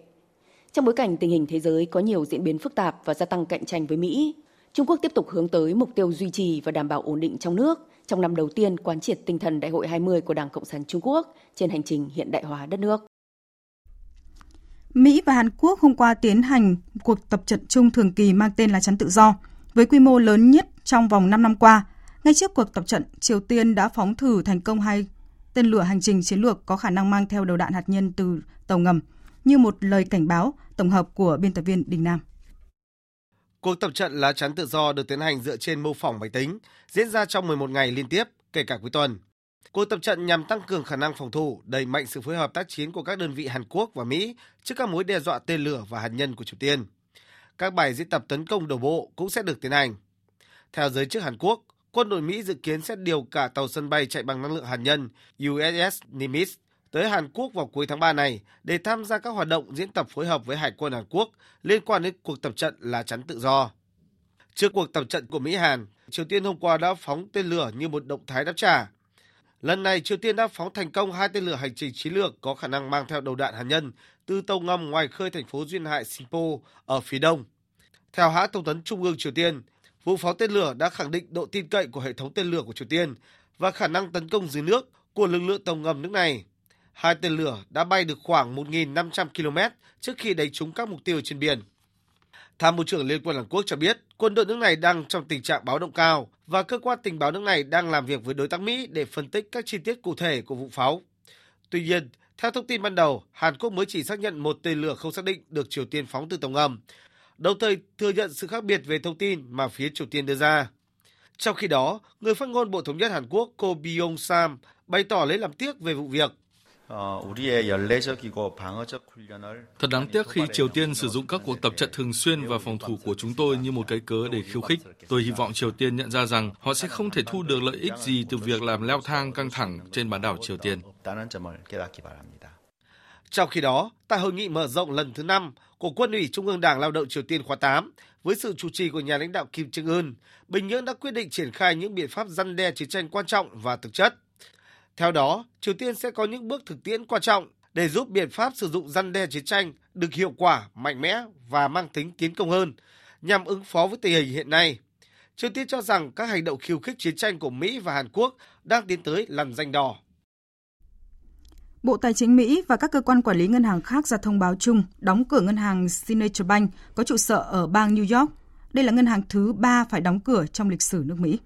Trong bối cảnh tình hình thế giới có nhiều diễn biến phức tạp và gia tăng cạnh tranh với Mỹ, Trung Quốc tiếp tục hướng tới mục tiêu duy trì và đảm bảo ổn định trong nước trong năm đầu tiên quán triệt tinh thần Đại hội 20 của Đảng Cộng sản Trung Quốc trên hành trình hiện đại hóa đất nước. Mỹ và Hàn Quốc hôm qua tiến hành cuộc tập trận chung thường kỳ mang tên là Chắn Tự Do, với quy mô lớn nhất trong vòng 5 năm qua. Ngay trước cuộc tập trận, Triều Tiên đã phóng thử thành công hai tên lửa hành trình chiến lược có khả năng mang theo đầu đạn hạt nhân từ tàu ngầm, như một lời cảnh báo tổng hợp của biên tập viên Đình Nam. Cuộc tập trận lá chắn tự do được tiến hành dựa trên mô phỏng máy tính, diễn ra trong 11 ngày liên tiếp, kể cả cuối tuần. Cuộc tập trận nhằm tăng cường khả năng phòng thủ, đẩy mạnh sự phối hợp tác chiến của các đơn vị Hàn Quốc và Mỹ trước các mối đe dọa tên lửa và hạt nhân của Triều Tiên. Các bài diễn tập tấn công đổ bộ cũng sẽ được tiến hành. Theo giới chức Hàn Quốc, quân đội Mỹ dự kiến sẽ điều cả tàu sân bay chạy bằng năng lượng hạt nhân USS Nimitz tới Hàn Quốc vào cuối tháng 3 này để tham gia các hoạt động diễn tập phối hợp với Hải quân Hàn Quốc liên quan đến cuộc tập trận lá chắn tự do. Trước cuộc tập trận của Mỹ-Hàn, Triều Tiên hôm qua đã phóng tên lửa như một động thái đáp trả. Lần này, Triều Tiên đã phóng thành công hai tên lửa hành trình chiến lược có khả năng mang theo đầu đạn hạt nhân từ tàu ngầm ngoài khơi thành phố duyên hải Sinpo ở phía đông. Theo hãng thông tấn Trung ương Triều Tiên, vụ phóng tên lửa đã khẳng định độ tin cậy của hệ thống tên lửa của Triều Tiên và khả năng tấn công dưới nước của lực lượng tàu ngầm nước này hai tên lửa đã bay được khoảng 1.500 km trước khi đánh trúng các mục tiêu trên biển. Tham mưu trưởng Liên quân Hàn Quốc cho biết quân đội nước này đang trong tình trạng báo động cao và cơ quan tình báo nước này đang làm việc với đối tác Mỹ để phân tích các chi tiết cụ thể của vụ pháo. Tuy nhiên, theo thông tin ban đầu, Hàn Quốc mới chỉ xác nhận một tên lửa không xác định được Triều Tiên phóng từ tàu ngầm. đồng thời thừa nhận sự khác biệt về thông tin mà phía Triều Tiên đưa ra. Trong khi đó, người phát ngôn Bộ Thống nhất Hàn Quốc Ko Byung Sam bày tỏ lấy làm tiếc về vụ việc. Thật đáng tiếc khi Triều Tiên sử dụng các cuộc tập trận thường xuyên và phòng thủ của chúng tôi như một cái cớ để khiêu khích. Tôi hy vọng Triều Tiên nhận ra rằng họ sẽ không thể thu được lợi ích gì từ việc làm leo thang căng thẳng trên bán đảo Triều Tiên. Trong khi đó, tại hội nghị mở rộng lần thứ 5 của Quân ủy Trung ương Đảng Lao động Triều Tiên khóa 8, với sự chủ trì của nhà lãnh đạo Kim Jong Un, Bình Nhưỡng đã quyết định triển khai những biện pháp răn đe chiến tranh quan trọng và thực chất. Theo đó, Triều Tiên sẽ có những bước thực tiễn quan trọng để giúp biện pháp sử dụng răn đe chiến tranh được hiệu quả, mạnh mẽ và mang tính tiến công hơn, nhằm ứng phó với tình hình hiện nay. Triều Tiên cho rằng các hành động khiêu khích chiến tranh của Mỹ và Hàn Quốc đang tiến tới lằn danh đỏ. Bộ Tài chính Mỹ và các cơ quan quản lý ngân hàng khác ra thông báo chung đóng cửa ngân hàng Signature Bank có trụ sở ở bang New York. Đây là ngân hàng thứ ba phải đóng cửa trong lịch sử nước Mỹ.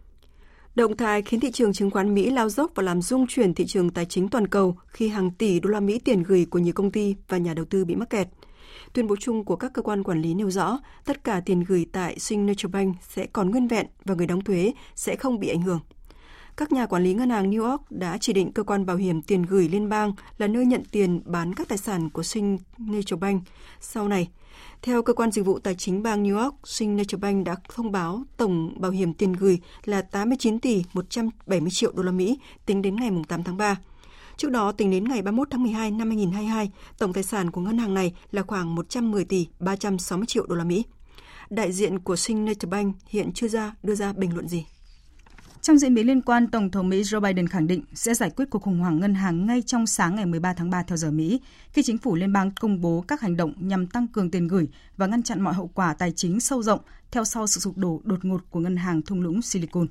Động thái khiến thị trường chứng khoán Mỹ lao dốc và làm rung chuyển thị trường tài chính toàn cầu khi hàng tỷ đô la Mỹ tiền gửi của nhiều công ty và nhà đầu tư bị mắc kẹt. Tuyên bố chung của các cơ quan quản lý nêu rõ tất cả tiền gửi tại Signature Bank sẽ còn nguyên vẹn và người đóng thuế sẽ không bị ảnh hưởng các nhà quản lý ngân hàng New York đã chỉ định cơ quan bảo hiểm tiền gửi liên bang là nơi nhận tiền bán các tài sản của Signature Bank. Sau này, theo cơ quan dịch vụ tài chính bang New York, Signature Bank đã thông báo tổng bảo hiểm tiền gửi là 89 tỷ 170 triệu đô la Mỹ tính đến ngày 8 tháng 3. Trước đó, tính đến ngày 31 tháng 12 năm 2022, tổng tài sản của ngân hàng này là khoảng 110 tỷ 360 triệu đô la Mỹ. Đại diện của Signature Bank hiện chưa ra đưa ra bình luận gì. Trong diễn biến liên quan, Tổng thống Mỹ Joe Biden khẳng định sẽ giải quyết cuộc khủng hoảng ngân hàng ngay trong sáng ngày 13 tháng 3 theo giờ Mỹ, khi chính phủ liên bang công bố các hành động nhằm tăng cường tiền gửi và ngăn chặn mọi hậu quả tài chính sâu rộng theo sau sự sụp đổ đột ngột của ngân hàng thung lũng Silicon.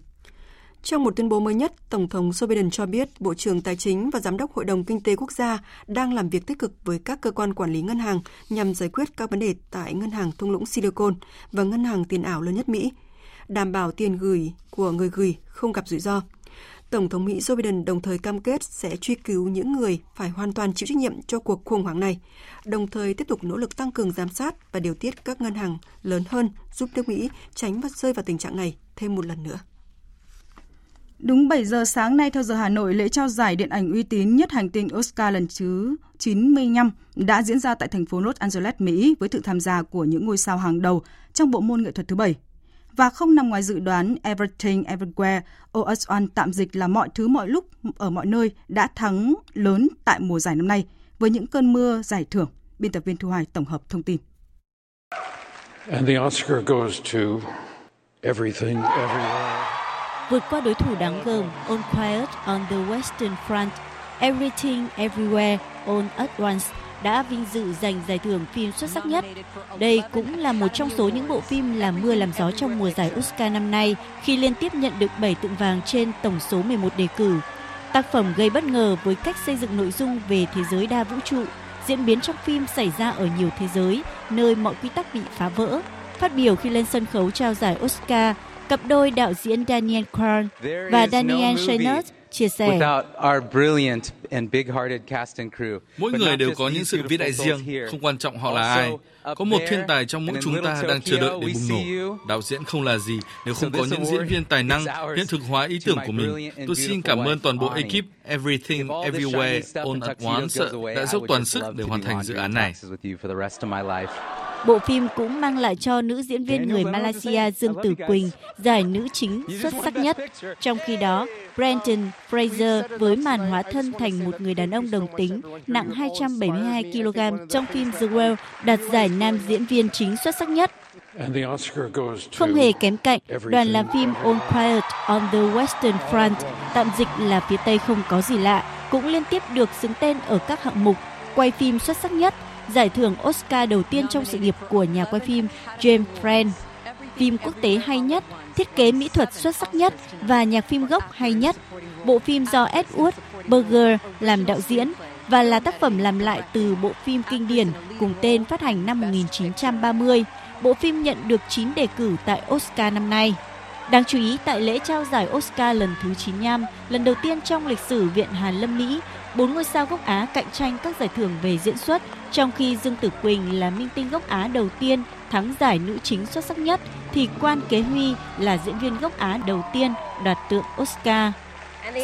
Trong một tuyên bố mới nhất, Tổng thống Joe Biden cho biết Bộ trưởng Tài chính và Giám đốc Hội đồng Kinh tế Quốc gia đang làm việc tích cực với các cơ quan quản lý ngân hàng nhằm giải quyết các vấn đề tại ngân hàng thung lũng Silicon và ngân hàng tiền ảo lớn nhất Mỹ – đảm bảo tiền gửi của người gửi không gặp rủi ro. Tổng thống Mỹ Joe Biden đồng thời cam kết sẽ truy cứu những người phải hoàn toàn chịu trách nhiệm cho cuộc khủng hoảng này, đồng thời tiếp tục nỗ lực tăng cường giám sát và điều tiết các ngân hàng lớn hơn giúp nước Mỹ tránh và rơi vào tình trạng này thêm một lần nữa. Đúng 7 giờ sáng nay theo giờ Hà Nội, lễ trao giải điện ảnh uy tín nhất hành tinh Oscar lần thứ 95 đã diễn ra tại thành phố Los Angeles, Mỹ với sự tham gia của những ngôi sao hàng đầu trong bộ môn nghệ thuật thứ bảy và không nằm ngoài dự đoán Everything Everywhere All at One tạm dịch là mọi thứ mọi lúc ở mọi nơi đã thắng lớn tại mùa giải năm nay với những cơn mưa giải thưởng. Biên tập viên Thu Hoài tổng hợp thông tin. And the Oscar goes to Everything Everywhere. Vượt qua đối thủ đáng gờm All Quiet on the Western Front, Everything Everywhere All at Once đã vinh dự giành giải thưởng phim xuất sắc nhất. Đây cũng là một trong số những bộ phim làm mưa làm gió trong mùa giải Oscar năm nay khi liên tiếp nhận được 7 tượng vàng trên tổng số 11 đề cử. Tác phẩm gây bất ngờ với cách xây dựng nội dung về thế giới đa vũ trụ, diễn biến trong phim xảy ra ở nhiều thế giới, nơi mọi quy tắc bị phá vỡ. Phát biểu khi lên sân khấu trao giải Oscar, cặp đôi đạo diễn Daniel Craig và Daniel Scheinert chia sẻ. Mỗi người đều có những sự vĩ đại riêng, không quan trọng họ là ai. Có một thiên tài trong mỗi chúng ta đang chờ đợi để bùng nổ. Đạo diễn không là gì nếu không có những diễn viên tài năng hiện thực hóa ý tưởng của mình. Tôi xin cảm ơn toàn bộ ekip Everything Everywhere All at Once đã dốc toàn sức để hoàn thành dự án này. Bộ phim cũng mang lại cho nữ diễn viên người Malaysia Dương Tử Quỳnh giải nữ chính xuất sắc nhất. Trong khi đó, Brandon Fraser với màn hóa thân thành một người đàn ông đồng tính nặng 272 kg trong phim The Well đạt giải nam diễn viên chính xuất sắc nhất. Không hề kém cạnh, đoàn làm phim All Quiet on the Western Front, tạm dịch là phía Tây không có gì lạ, cũng liên tiếp được xứng tên ở các hạng mục quay phim xuất sắc nhất, giải thưởng Oscar đầu tiên trong sự nghiệp của nhà quay phim James Friend, phim quốc tế hay nhất, thiết kế mỹ thuật xuất sắc nhất và nhạc phim gốc hay nhất. Bộ phim do Edward Berger làm đạo diễn và là tác phẩm làm lại từ bộ phim kinh điển cùng tên phát hành năm 1930. Bộ phim nhận được 9 đề cử tại Oscar năm nay. Đáng chú ý tại lễ trao giải Oscar lần thứ 95, lần đầu tiên trong lịch sử Viện Hàn Lâm Mỹ, Bốn ngôi sao gốc Á cạnh tranh các giải thưởng về diễn xuất, trong khi Dương Tử Quỳnh là minh tinh gốc Á đầu tiên thắng giải nữ chính xuất sắc nhất, thì Quan Kế Huy là diễn viên gốc Á đầu tiên đoạt tượng Oscar.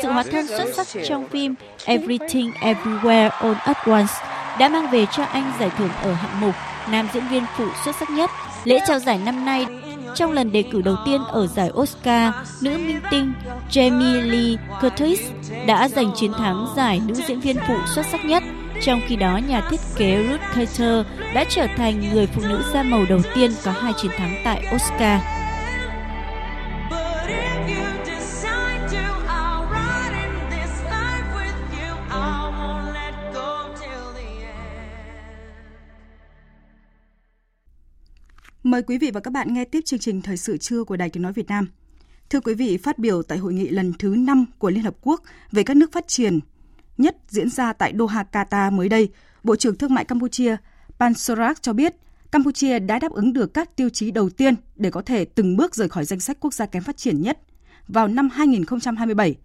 Sự hóa thân xuất sắc trong phim Everything Everywhere All at Once đã mang về cho anh giải thưởng ở hạng mục nam diễn viên phụ xuất sắc nhất. Lễ trao giải năm nay trong lần đề cử đầu tiên ở giải Oscar, nữ minh tinh Jamie Lee Curtis đã giành chiến thắng giải nữ diễn viên phụ xuất sắc nhất. Trong khi đó, nhà thiết kế Ruth Carter đã trở thành người phụ nữ da màu đầu tiên có hai chiến thắng tại Oscar. Mời quý vị và các bạn nghe tiếp chương trình Thời sự trưa của Đài Tiếng Nói Việt Nam. Thưa quý vị, phát biểu tại hội nghị lần thứ 5 của Liên Hợp Quốc về các nước phát triển nhất diễn ra tại Doha, Qatar mới đây, Bộ trưởng Thương mại Campuchia Pansorak cho biết Campuchia đã đáp ứng được các tiêu chí đầu tiên để có thể từng bước rời khỏi danh sách quốc gia kém phát triển nhất vào năm 2027.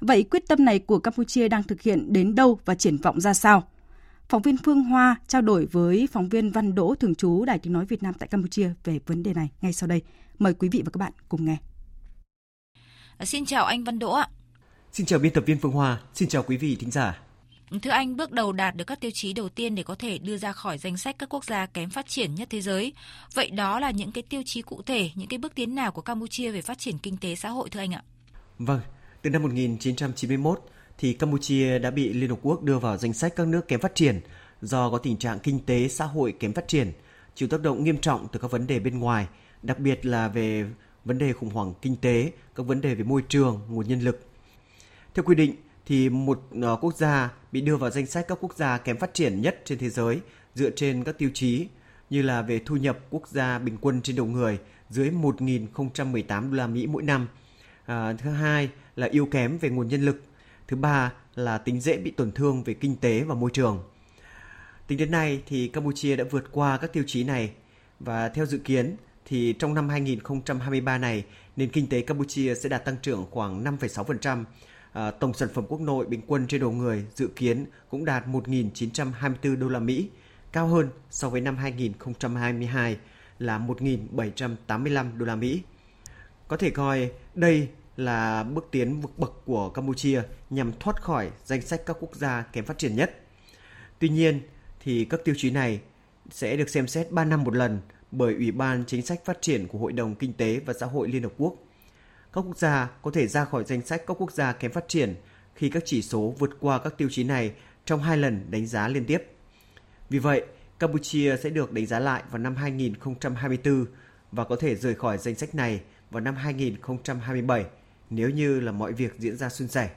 Vậy quyết tâm này của Campuchia đang thực hiện đến đâu và triển vọng ra sao? Phóng viên Phương Hoa trao đổi với phóng viên Văn Đỗ thường trú Đài Tiếng nói Việt Nam tại Campuchia về vấn đề này ngay sau đây. Mời quý vị và các bạn cùng nghe. Xin chào anh Văn Đỗ ạ. Xin chào biên tập viên Phương Hoa, xin chào quý vị thính giả. Thưa anh, bước đầu đạt được các tiêu chí đầu tiên để có thể đưa ra khỏi danh sách các quốc gia kém phát triển nhất thế giới. Vậy đó là những cái tiêu chí cụ thể, những cái bước tiến nào của Campuchia về phát triển kinh tế xã hội thưa anh ạ? Vâng, từ năm 1991, thì Campuchia đã bị Liên Hợp Quốc đưa vào danh sách các nước kém phát triển do có tình trạng kinh tế xã hội kém phát triển, chịu tác động nghiêm trọng từ các vấn đề bên ngoài, đặc biệt là về vấn đề khủng hoảng kinh tế, các vấn đề về môi trường, nguồn nhân lực. Theo quy định thì một ờ, quốc gia bị đưa vào danh sách các quốc gia kém phát triển nhất trên thế giới dựa trên các tiêu chí như là về thu nhập quốc gia bình quân trên đầu người dưới 1.018 đô la Mỹ mỗi năm. À, thứ hai là yếu kém về nguồn nhân lực Thứ ba là tính dễ bị tổn thương về kinh tế và môi trường. Tính đến nay thì Campuchia đã vượt qua các tiêu chí này và theo dự kiến thì trong năm 2023 này nền kinh tế Campuchia sẽ đạt tăng trưởng khoảng 5,6%. À, tổng sản phẩm quốc nội bình quân trên đầu người dự kiến cũng đạt 1.924 đô la Mỹ, cao hơn so với năm 2022 là 1.785 đô la Mỹ. Có thể coi đây là bước tiến vượt bậc của Campuchia nhằm thoát khỏi danh sách các quốc gia kém phát triển nhất. Tuy nhiên, thì các tiêu chí này sẽ được xem xét 3 năm một lần bởi Ủy ban Chính sách Phát triển của Hội đồng Kinh tế và Xã hội Liên Hợp Quốc. Các quốc gia có thể ra khỏi danh sách các quốc gia kém phát triển khi các chỉ số vượt qua các tiêu chí này trong hai lần đánh giá liên tiếp. Vì vậy, Campuchia sẽ được đánh giá lại vào năm 2024 và có thể rời khỏi danh sách này vào năm 2027 nếu như là mọi việc diễn ra suôn sẻ.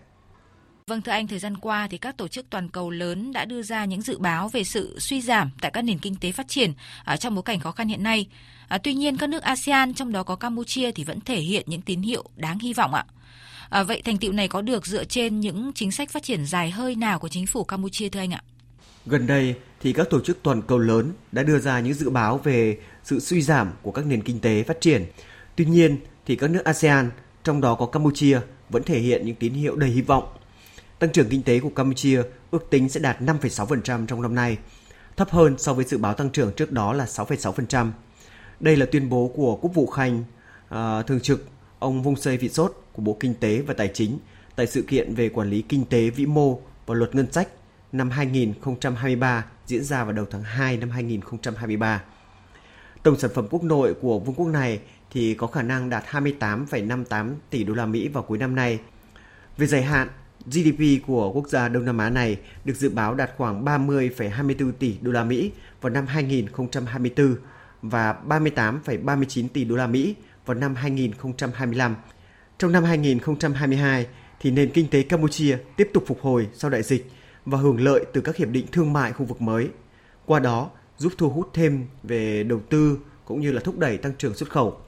Vâng thưa anh, thời gian qua thì các tổ chức toàn cầu lớn đã đưa ra những dự báo về sự suy giảm tại các nền kinh tế phát triển ở trong bối cảnh khó khăn hiện nay. À, tuy nhiên các nước ASEAN trong đó có Campuchia thì vẫn thể hiện những tín hiệu đáng hy vọng ạ. À, vậy thành tựu này có được dựa trên những chính sách phát triển dài hơi nào của chính phủ Campuchia thưa anh ạ? Gần đây thì các tổ chức toàn cầu lớn đã đưa ra những dự báo về sự suy giảm của các nền kinh tế phát triển. Tuy nhiên thì các nước ASEAN trong đó có Campuchia, vẫn thể hiện những tín hiệu đầy hy vọng. Tăng trưởng kinh tế của Campuchia ước tính sẽ đạt 5,6% trong năm nay, thấp hơn so với dự báo tăng trưởng trước đó là 6,6%. Đây là tuyên bố của Quốc vụ Khanh à, thường trực ông Vung Sê Vị Sốt của Bộ Kinh tế và Tài chính tại sự kiện về quản lý kinh tế vĩ mô và luật ngân sách năm 2023 diễn ra vào đầu tháng 2 năm 2023. Tổng sản phẩm quốc nội của vương quốc này thì có khả năng đạt 28,58 tỷ đô la Mỹ vào cuối năm nay. Về dài hạn, GDP của quốc gia Đông Nam Á này được dự báo đạt khoảng 30,24 tỷ đô la Mỹ vào năm 2024 và 38,39 tỷ đô la Mỹ vào năm 2025. Trong năm 2022 thì nền kinh tế Campuchia tiếp tục phục hồi sau đại dịch và hưởng lợi từ các hiệp định thương mại khu vực mới. Qua đó giúp thu hút thêm về đầu tư cũng như là thúc đẩy tăng trưởng xuất khẩu.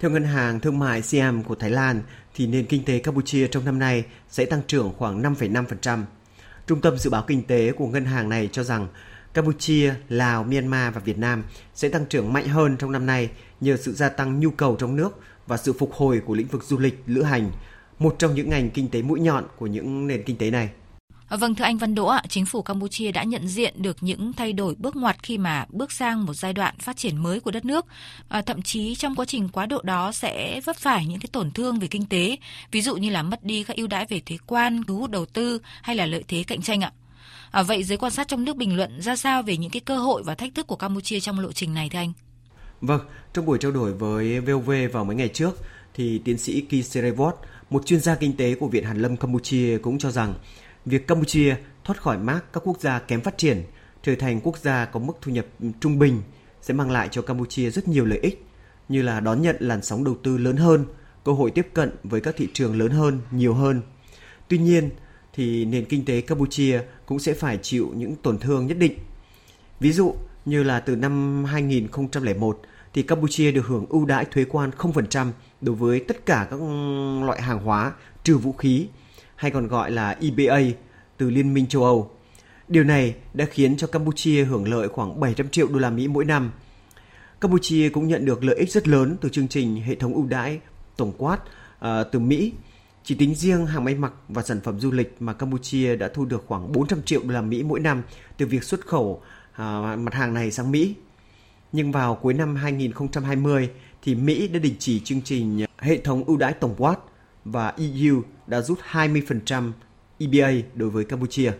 Theo Ngân hàng Thương mại Siam của Thái Lan, thì nền kinh tế Campuchia trong năm nay sẽ tăng trưởng khoảng 5,5%. Trung tâm Dự báo Kinh tế của ngân hàng này cho rằng Campuchia, Lào, Myanmar và Việt Nam sẽ tăng trưởng mạnh hơn trong năm nay nhờ sự gia tăng nhu cầu trong nước và sự phục hồi của lĩnh vực du lịch, lữ hành, một trong những ngành kinh tế mũi nhọn của những nền kinh tế này. Vâng thưa anh Văn Đỗ ạ, chính phủ Campuchia đã nhận diện được những thay đổi bước ngoặt khi mà bước sang một giai đoạn phát triển mới của đất nước. À, thậm chí trong quá trình quá độ đó sẽ vấp phải những cái tổn thương về kinh tế, ví dụ như là mất đi các ưu đãi về thuế quan, thu hút đầu tư hay là lợi thế cạnh tranh ạ. À, vậy giới quan sát trong nước bình luận ra sao về những cái cơ hội và thách thức của Campuchia trong lộ trình này thưa anh? Vâng, trong buổi trao đổi với VOV vào mấy ngày trước thì tiến sĩ Kiserevot, một chuyên gia kinh tế của Viện Hàn Lâm Campuchia cũng cho rằng việc Campuchia thoát khỏi mác các quốc gia kém phát triển, trở thành quốc gia có mức thu nhập trung bình sẽ mang lại cho Campuchia rất nhiều lợi ích như là đón nhận làn sóng đầu tư lớn hơn, cơ hội tiếp cận với các thị trường lớn hơn, nhiều hơn. Tuy nhiên, thì nền kinh tế Campuchia cũng sẽ phải chịu những tổn thương nhất định. Ví dụ như là từ năm 2001 thì Campuchia được hưởng ưu đãi thuế quan 0% đối với tất cả các loại hàng hóa trừ vũ khí hay còn gọi là EBA từ Liên minh châu Âu. Điều này đã khiến cho Campuchia hưởng lợi khoảng 700 triệu đô la Mỹ mỗi năm. Campuchia cũng nhận được lợi ích rất lớn từ chương trình hệ thống ưu đãi tổng quát uh, từ Mỹ. Chỉ tính riêng hàng may mặc và sản phẩm du lịch mà Campuchia đã thu được khoảng 400 triệu đô la Mỹ mỗi năm từ việc xuất khẩu uh, mặt hàng này sang Mỹ. Nhưng vào cuối năm 2020 thì Mỹ đã đình chỉ chương trình hệ thống ưu đãi tổng quát và EU đã rút 20% EBA đối với Campuchia.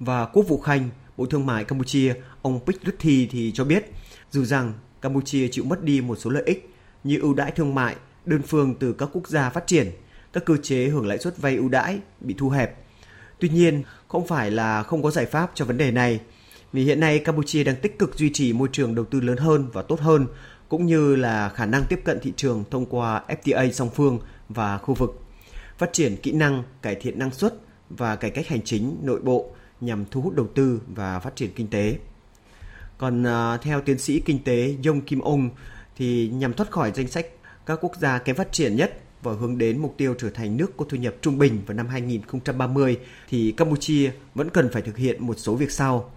Và Quốc vụ Khanh, Bộ Thương mại Campuchia, ông Pich Ruthi thì cho biết, dù rằng Campuchia chịu mất đi một số lợi ích như ưu đãi thương mại đơn phương từ các quốc gia phát triển, các cơ chế hưởng lãi suất vay ưu đãi bị thu hẹp. Tuy nhiên, không phải là không có giải pháp cho vấn đề này, vì hiện nay Campuchia đang tích cực duy trì môi trường đầu tư lớn hơn và tốt hơn, cũng như là khả năng tiếp cận thị trường thông qua FTA song phương và khu vực, phát triển kỹ năng, cải thiện năng suất và cải cách hành chính nội bộ nhằm thu hút đầu tư và phát triển kinh tế. Còn uh, theo tiến sĩ kinh tế Yong Kim Ong thì nhằm thoát khỏi danh sách các quốc gia kém phát triển nhất và hướng đến mục tiêu trở thành nước có thu nhập trung bình vào năm 2030 thì Campuchia vẫn cần phải thực hiện một số việc sau.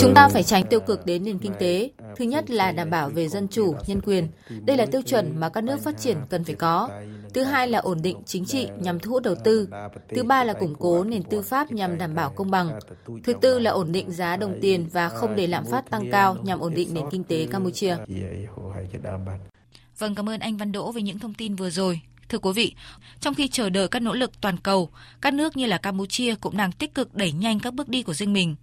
Chúng ta phải tránh tiêu cực đến nền kinh tế. Thứ nhất là đảm bảo về dân chủ, nhân quyền. Đây là tiêu chuẩn mà các nước phát triển cần phải có. Thứ hai là ổn định chính trị nhằm thu hút đầu tư. Thứ ba là củng cố nền tư pháp nhằm đảm bảo công bằng. Thứ tư là ổn định giá đồng tiền và không để lạm phát tăng cao nhằm ổn định nền kinh tế Campuchia. Vâng, cảm ơn anh Văn Đỗ về những thông tin vừa rồi. Thưa quý vị, trong khi chờ đợi các nỗ lực toàn cầu, các nước như là Campuchia cũng đang tích cực đẩy nhanh các bước đi của riêng mình.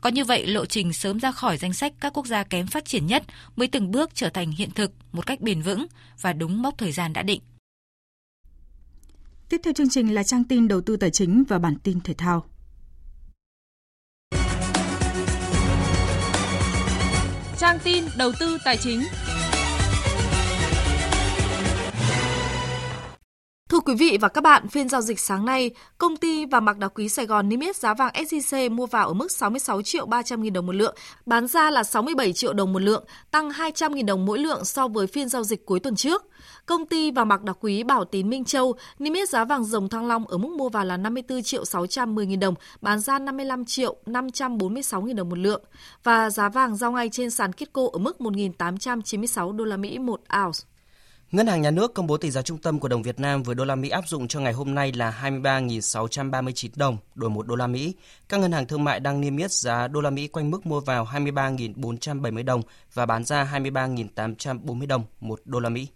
Có như vậy, lộ trình sớm ra khỏi danh sách các quốc gia kém phát triển nhất mới từng bước trở thành hiện thực một cách bền vững và đúng mốc thời gian đã định. Tiếp theo chương trình là trang tin đầu tư tài chính và bản tin thể thao. Trang tin đầu tư tài chính. Thưa quý vị và các bạn, phiên giao dịch sáng nay, công ty vàng bạc đá quý Sài Gòn niêm yết giá vàng SJC mua vào ở mức 66 triệu 300 nghìn đồng một lượng, bán ra là 67 triệu đồng một lượng, tăng 200 nghìn đồng mỗi lượng so với phiên giao dịch cuối tuần trước. Công ty vàng bạc đá quý Bảo Tín Minh Châu niêm yết giá vàng dòng thăng long ở mức mua vào là 54 triệu 610 nghìn đồng, bán ra 55 triệu 546 nghìn đồng một lượng và giá vàng giao ngay trên sàn Kitco ở mức 1.896 đô la Mỹ một ounce. Ngân hàng Nhà nước công bố tỷ giá trung tâm của đồng Việt Nam với đô la Mỹ áp dụng cho ngày hôm nay là 23.639 đồng đổi 1 đô la Mỹ. Các ngân hàng thương mại đang niêm yết giá đô la Mỹ quanh mức mua vào 23.470 đồng và bán ra 23.840 đồng 1 đô la Mỹ.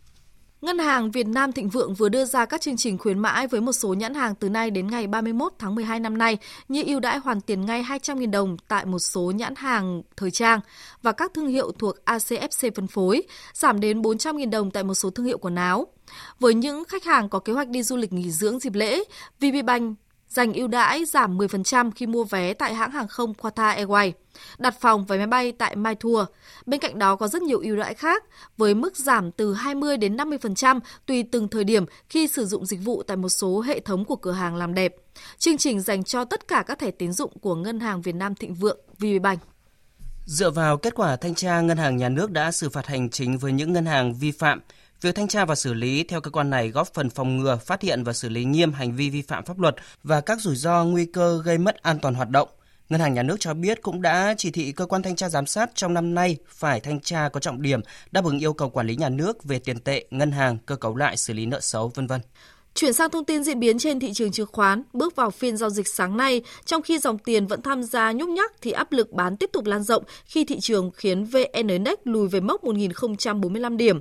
Ngân hàng Việt Nam Thịnh Vượng vừa đưa ra các chương trình khuyến mãi với một số nhãn hàng từ nay đến ngày 31 tháng 12 năm nay như ưu đãi hoàn tiền ngay 200.000 đồng tại một số nhãn hàng thời trang và các thương hiệu thuộc ACFC phân phối, giảm đến 400.000 đồng tại một số thương hiệu quần áo. Với những khách hàng có kế hoạch đi du lịch nghỉ dưỡng dịp lễ, VPBank dành ưu đãi giảm 10% khi mua vé tại hãng hàng không Qatar Airways, đặt phòng vé máy bay tại Mai Tour. Bên cạnh đó có rất nhiều ưu đãi khác với mức giảm từ 20 đến 50% tùy từng thời điểm khi sử dụng dịch vụ tại một số hệ thống của cửa hàng làm đẹp. Chương trình dành cho tất cả các thẻ tín dụng của Ngân hàng Việt Nam Thịnh Vượng VPBank. Dựa vào kết quả thanh tra, Ngân hàng Nhà nước đã xử phạt hành chính với những ngân hàng vi phạm – Việc thanh tra và xử lý theo cơ quan này góp phần phòng ngừa, phát hiện và xử lý nghiêm hành vi vi phạm pháp luật và các rủi ro nguy cơ gây mất an toàn hoạt động. Ngân hàng Nhà nước cho biết cũng đã chỉ thị cơ quan thanh tra giám sát trong năm nay phải thanh tra có trọng điểm, đáp ứng yêu cầu quản lý nhà nước về tiền tệ, ngân hàng, cơ cấu lại xử lý nợ xấu, vân vân. Chuyển sang thông tin diễn biến trên thị trường chứng khoán, bước vào phiên giao dịch sáng nay, trong khi dòng tiền vẫn tham gia nhúc nhắc thì áp lực bán tiếp tục lan rộng khi thị trường khiến VN Index lùi về mốc 1.045 điểm.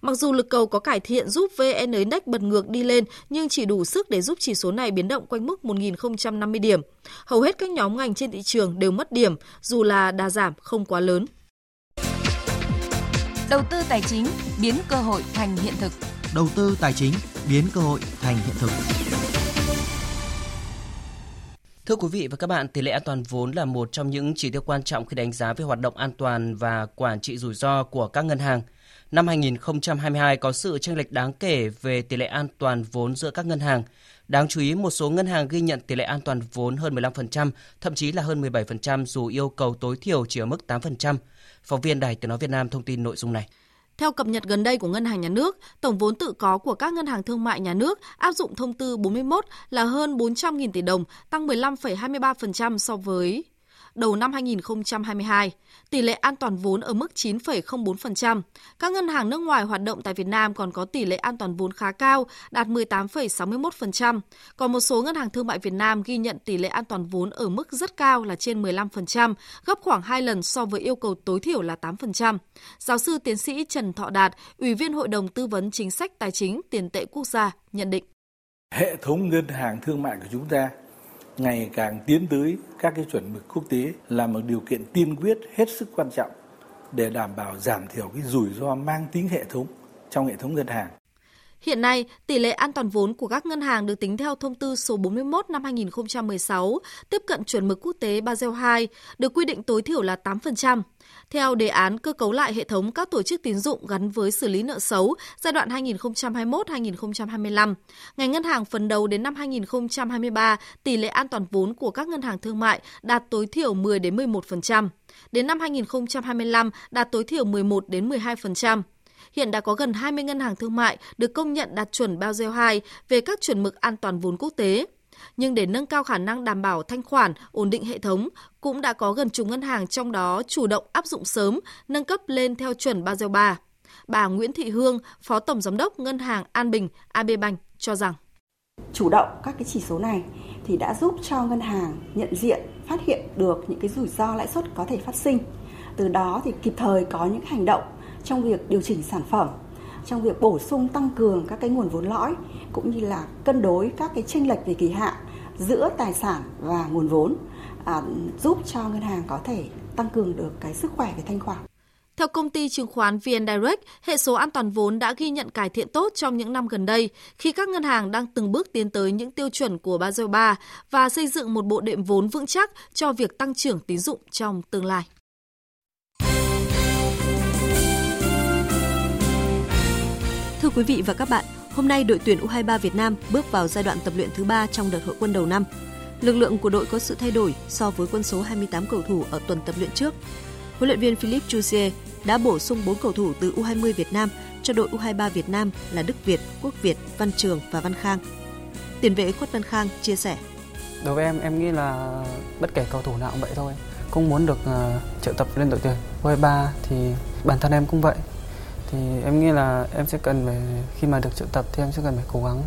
Mặc dù lực cầu có cải thiện giúp VN Index bật ngược đi lên nhưng chỉ đủ sức để giúp chỉ số này biến động quanh mức 1.050 điểm. Hầu hết các nhóm ngành trên thị trường đều mất điểm, dù là đà giảm không quá lớn. Đầu tư tài chính biến cơ hội thành hiện thực. Đầu tư tài chính biến cơ hội thành hiện thực. Thưa quý vị và các bạn, tỷ lệ an toàn vốn là một trong những chỉ tiêu quan trọng khi đánh giá về hoạt động an toàn và quản trị rủi ro của các ngân hàng. Năm 2022 có sự chênh lệch đáng kể về tỷ lệ an toàn vốn giữa các ngân hàng. Đáng chú ý, một số ngân hàng ghi nhận tỷ lệ an toàn vốn hơn 15%, thậm chí là hơn 17% dù yêu cầu tối thiểu chỉ ở mức 8%. Phóng viên Đài Tiếng Nói Việt Nam thông tin nội dung này. Theo cập nhật gần đây của Ngân hàng Nhà nước, tổng vốn tự có của các ngân hàng thương mại nhà nước áp dụng thông tư 41 là hơn 400.000 tỷ đồng, tăng 15,23% so với đầu năm 2022. Tỷ lệ an toàn vốn ở mức 9,04%. Các ngân hàng nước ngoài hoạt động tại Việt Nam còn có tỷ lệ an toàn vốn khá cao, đạt 18,61%. Còn một số ngân hàng thương mại Việt Nam ghi nhận tỷ lệ an toàn vốn ở mức rất cao là trên 15%, gấp khoảng 2 lần so với yêu cầu tối thiểu là 8%. Giáo sư tiến sĩ Trần Thọ Đạt, Ủy viên Hội đồng Tư vấn Chính sách Tài chính Tiền tệ Quốc gia nhận định. Hệ thống ngân hàng thương mại của chúng ta ngày càng tiến tới các cái chuẩn mực quốc tế là một điều kiện tiên quyết hết sức quan trọng để đảm bảo giảm thiểu cái rủi ro mang tính hệ thống trong hệ thống ngân hàng. Hiện nay, tỷ lệ an toàn vốn của các ngân hàng được tính theo thông tư số 41 năm 2016, tiếp cận chuẩn mực quốc tế Basel II, được quy định tối thiểu là 8%. Theo đề án cơ cấu lại hệ thống các tổ chức tín dụng gắn với xử lý nợ xấu giai đoạn 2021-2025, ngành ngân hàng phấn đấu đến năm 2023, tỷ lệ an toàn vốn của các ngân hàng thương mại đạt tối thiểu 10 đến 11%. Đến năm 2025 đạt tối thiểu 11 đến 12%. Hiện đã có gần 20 ngân hàng thương mại được công nhận đạt chuẩn Basel II về các chuẩn mực an toàn vốn quốc tế. Nhưng để nâng cao khả năng đảm bảo thanh khoản, ổn định hệ thống, cũng đã có gần chục ngân hàng trong đó chủ động áp dụng sớm, nâng cấp lên theo chuẩn Basel III. Bà Nguyễn Thị Hương, Phó Tổng Giám đốc Ngân hàng An Bình, AB Bank cho rằng chủ động các cái chỉ số này thì đã giúp cho ngân hàng nhận diện, phát hiện được những cái rủi ro lãi suất có thể phát sinh. Từ đó thì kịp thời có những hành động trong việc điều chỉnh sản phẩm trong việc bổ sung tăng cường các cái nguồn vốn lõi cũng như là cân đối các cái chênh lệch về kỳ hạn giữa tài sản và nguồn vốn à, giúp cho ngân hàng có thể tăng cường được cái sức khỏe về thanh khoản. Theo công ty chứng khoán VN Direct, hệ số an toàn vốn đã ghi nhận cải thiện tốt trong những năm gần đây khi các ngân hàng đang từng bước tiến tới những tiêu chuẩn của Basel III và xây dựng một bộ đệm vốn vững chắc cho việc tăng trưởng tín dụng trong tương lai. Thưa quý vị và các bạn, hôm nay đội tuyển U23 Việt Nam bước vào giai đoạn tập luyện thứ 3 trong đợt hội quân đầu năm. Lực lượng của đội có sự thay đổi so với quân số 28 cầu thủ ở tuần tập luyện trước. Huấn luyện viên Philippe Jouzier đã bổ sung 4 cầu thủ từ U20 Việt Nam cho đội U23 Việt Nam là Đức Việt, Quốc Việt, Văn Trường và Văn Khang. Tiền vệ Khuất Văn Khang chia sẻ. Đối với em, em nghĩ là bất kể cầu thủ nào cũng vậy thôi. Cũng muốn được uh, triệu tập lên đội tuyển U23 thì bản thân em cũng vậy thì em nghĩ là em sẽ cần phải khi mà được triệu tập thì em sẽ cần phải cố gắng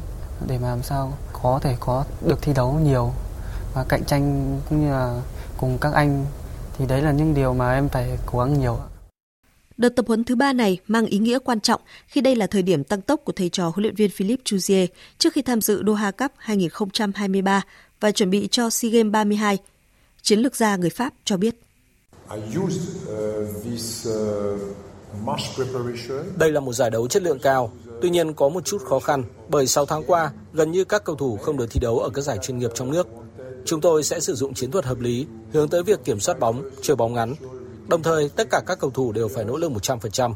để mà làm sao có thể có được thi đấu nhiều và cạnh tranh cũng như là cùng các anh thì đấy là những điều mà em phải cố gắng nhiều. Đợt tập huấn thứ ba này mang ý nghĩa quan trọng khi đây là thời điểm tăng tốc của thầy trò huấn luyện viên Philippe Jouzier trước khi tham dự Doha Cup 2023 và chuẩn bị cho SEA Games 32. Chiến lược gia người Pháp cho biết. I used, uh, this, uh đây là một giải đấu chất lượng cao, tuy nhiên có một chút khó khăn bởi 6 tháng qua, gần như các cầu thủ không được thi đấu ở các giải chuyên nghiệp trong nước. Chúng tôi sẽ sử dụng chiến thuật hợp lý, hướng tới việc kiểm soát bóng, chơi bóng ngắn. Đồng thời, tất cả các cầu thủ đều phải nỗ lực 100%.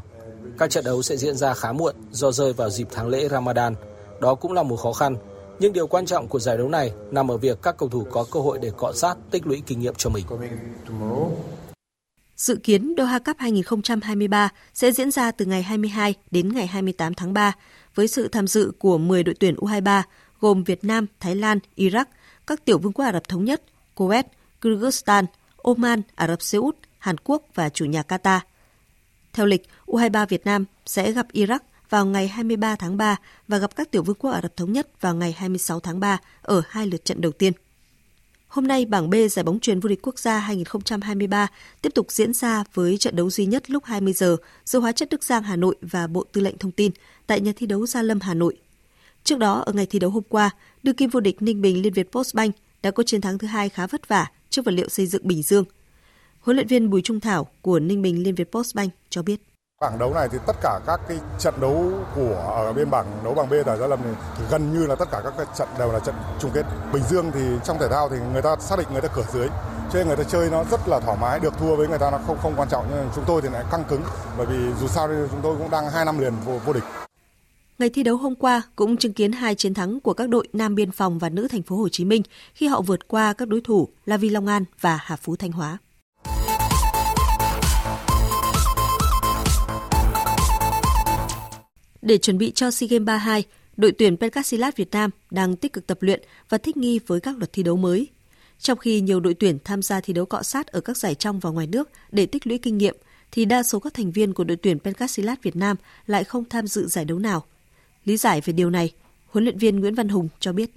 Các trận đấu sẽ diễn ra khá muộn do rơi vào dịp tháng lễ Ramadan. Đó cũng là một khó khăn. Nhưng điều quan trọng của giải đấu này nằm ở việc các cầu thủ có cơ hội để cọ sát, tích lũy kinh nghiệm cho mình. Dự kiến Doha Cup 2023 sẽ diễn ra từ ngày 22 đến ngày 28 tháng 3 với sự tham dự của 10 đội tuyển U23 gồm Việt Nam, Thái Lan, Iraq, các tiểu vương quốc Ả Rập Thống Nhất, Kuwait, Kyrgyzstan, Oman, Ả Rập Xê Út, Hàn Quốc và chủ nhà Qatar. Theo lịch, U23 Việt Nam sẽ gặp Iraq vào ngày 23 tháng 3 và gặp các tiểu vương quốc Ả Rập Thống Nhất vào ngày 26 tháng 3 ở hai lượt trận đầu tiên. Hôm nay, bảng B giải bóng truyền vô địch quốc gia 2023 tiếp tục diễn ra với trận đấu duy nhất lúc 20 giờ giữa Hóa chất Đức Giang Hà Nội và Bộ Tư lệnh Thông tin tại nhà thi đấu Gia Lâm Hà Nội. Trước đó, ở ngày thi đấu hôm qua, đương kim vô địch Ninh Bình Liên Việt Postbank đã có chiến thắng thứ hai khá vất vả trước vật liệu xây dựng Bình Dương. Huấn luyện viên Bùi Trung Thảo của Ninh Bình Liên Việt Postbank cho biết. Bảng đấu này thì tất cả các cái trận đấu của ở bên bảng đấu bảng B tại Gia Lâm thì, thì gần như là tất cả các cái trận đều là trận chung kết. Bình Dương thì trong thể thao thì người ta xác định người ta cửa dưới, cho nên người ta chơi nó rất là thoải mái, được thua với người ta nó không không quan trọng nhưng chúng tôi thì lại căng cứng bởi vì dù sao thì chúng tôi cũng đang hai năm liền vô, vô địch. Ngày thi đấu hôm qua cũng chứng kiến hai chiến thắng của các đội Nam Biên phòng và nữ thành phố Hồ Chí Minh khi họ vượt qua các đối thủ là Vi Long An và Hà Phú Thanh Hóa. Để chuẩn bị cho SEA Games 32, đội tuyển Pencastilat Việt Nam đang tích cực tập luyện và thích nghi với các luật thi đấu mới. Trong khi nhiều đội tuyển tham gia thi đấu cọ sát ở các giải trong và ngoài nước để tích lũy kinh nghiệm, thì đa số các thành viên của đội tuyển Pencastilat Việt Nam lại không tham dự giải đấu nào. Lý giải về điều này, huấn luyện viên Nguyễn Văn Hùng cho biết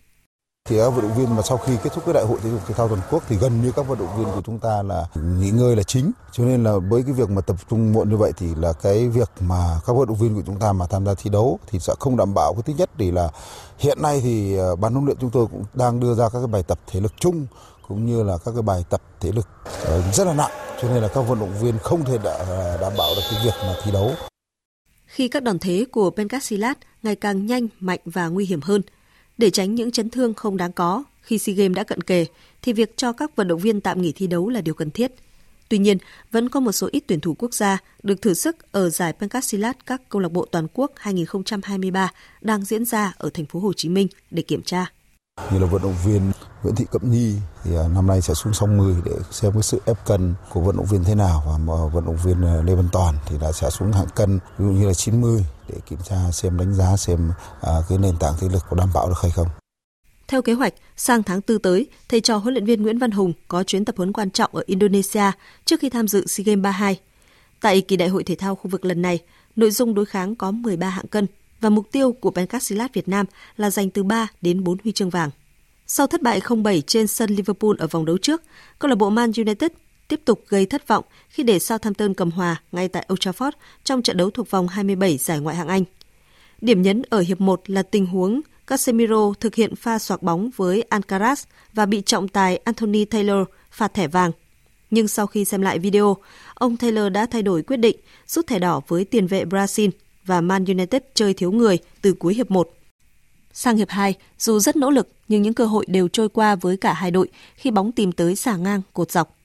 thì các vận động viên mà sau khi kết thúc cái đại hội thể dục thể thao toàn quốc thì gần như các vận động viên của chúng ta là nghỉ ngơi là chính. Cho nên là với cái việc mà tập trung muộn như vậy thì là cái việc mà các vận động viên của chúng ta mà tham gia thi đấu thì sẽ không đảm bảo. Cái thứ nhất thì là hiện nay thì à, ban huấn luyện chúng tôi cũng đang đưa ra các cái bài tập thể lực chung cũng như là các cái bài tập thể lực ờ, rất là nặng. Cho nên là các vận động viên không thể à, đảm bảo được cái việc mà thi đấu. Khi các đòn thế của Pencastilat ngày càng nhanh, mạnh và nguy hiểm hơn – để tránh những chấn thương không đáng có khi SEA Games đã cận kề, thì việc cho các vận động viên tạm nghỉ thi đấu là điều cần thiết. Tuy nhiên, vẫn có một số ít tuyển thủ quốc gia được thử sức ở giải Pencastilat các câu lạc bộ toàn quốc 2023 đang diễn ra ở thành phố Hồ Chí Minh để kiểm tra. Như là vận động viên Nguyễn Thị Cẩm Nhi thì à, năm nay sẽ xuống song 10 để xem cái sự ép cân của vận động viên thế nào và à, vận động viên à, Lê Văn Toàn thì đã sẽ xuống hạng cân ví dụ như là 90 để kiểm tra xem đánh giá xem à, cái nền tảng thể lực có đảm bảo được hay không. Theo kế hoạch, sang tháng tư tới, thầy trò huấn luyện viên Nguyễn Văn Hùng có chuyến tập huấn quan trọng ở Indonesia trước khi tham dự SEA Games 32. Tại kỳ đại hội thể thao khu vực lần này, nội dung đối kháng có 13 hạng cân và mục tiêu của Pencastilat Việt Nam là giành từ 3 đến 4 huy chương vàng. Sau thất bại 0-7 trên sân Liverpool ở vòng đấu trước, câu lạc bộ Man United tiếp tục gây thất vọng khi để Southampton cầm hòa ngay tại Old Trafford trong trận đấu thuộc vòng 27 giải Ngoại hạng Anh. Điểm nhấn ở hiệp 1 là tình huống Casemiro thực hiện pha xoạc bóng với Alcaraz và bị trọng tài Anthony Taylor phạt thẻ vàng. Nhưng sau khi xem lại video, ông Taylor đã thay đổi quyết định rút thẻ đỏ với tiền vệ Brazil và Man United chơi thiếu người từ cuối hiệp 1. Sang hiệp 2, dù rất nỗ lực nhưng những cơ hội đều trôi qua với cả hai đội khi bóng tìm tới xả ngang cột dọc.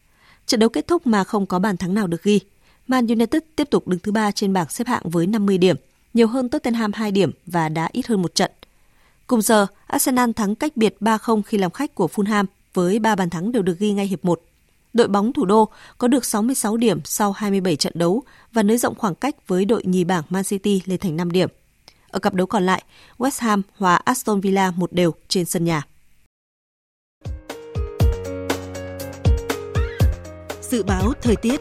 Trận đấu kết thúc mà không có bàn thắng nào được ghi. Man United tiếp tục đứng thứ ba trên bảng xếp hạng với 50 điểm, nhiều hơn Tottenham 2 điểm và đã ít hơn một trận. Cùng giờ, Arsenal thắng cách biệt 3-0 khi làm khách của Fulham với 3 bàn thắng đều được ghi ngay hiệp 1. Đội bóng thủ đô có được 66 điểm sau 27 trận đấu và nới rộng khoảng cách với đội nhì bảng Man City lên thành 5 điểm. Ở cặp đấu còn lại, West Ham hòa Aston Villa một đều trên sân nhà. Dự báo thời tiết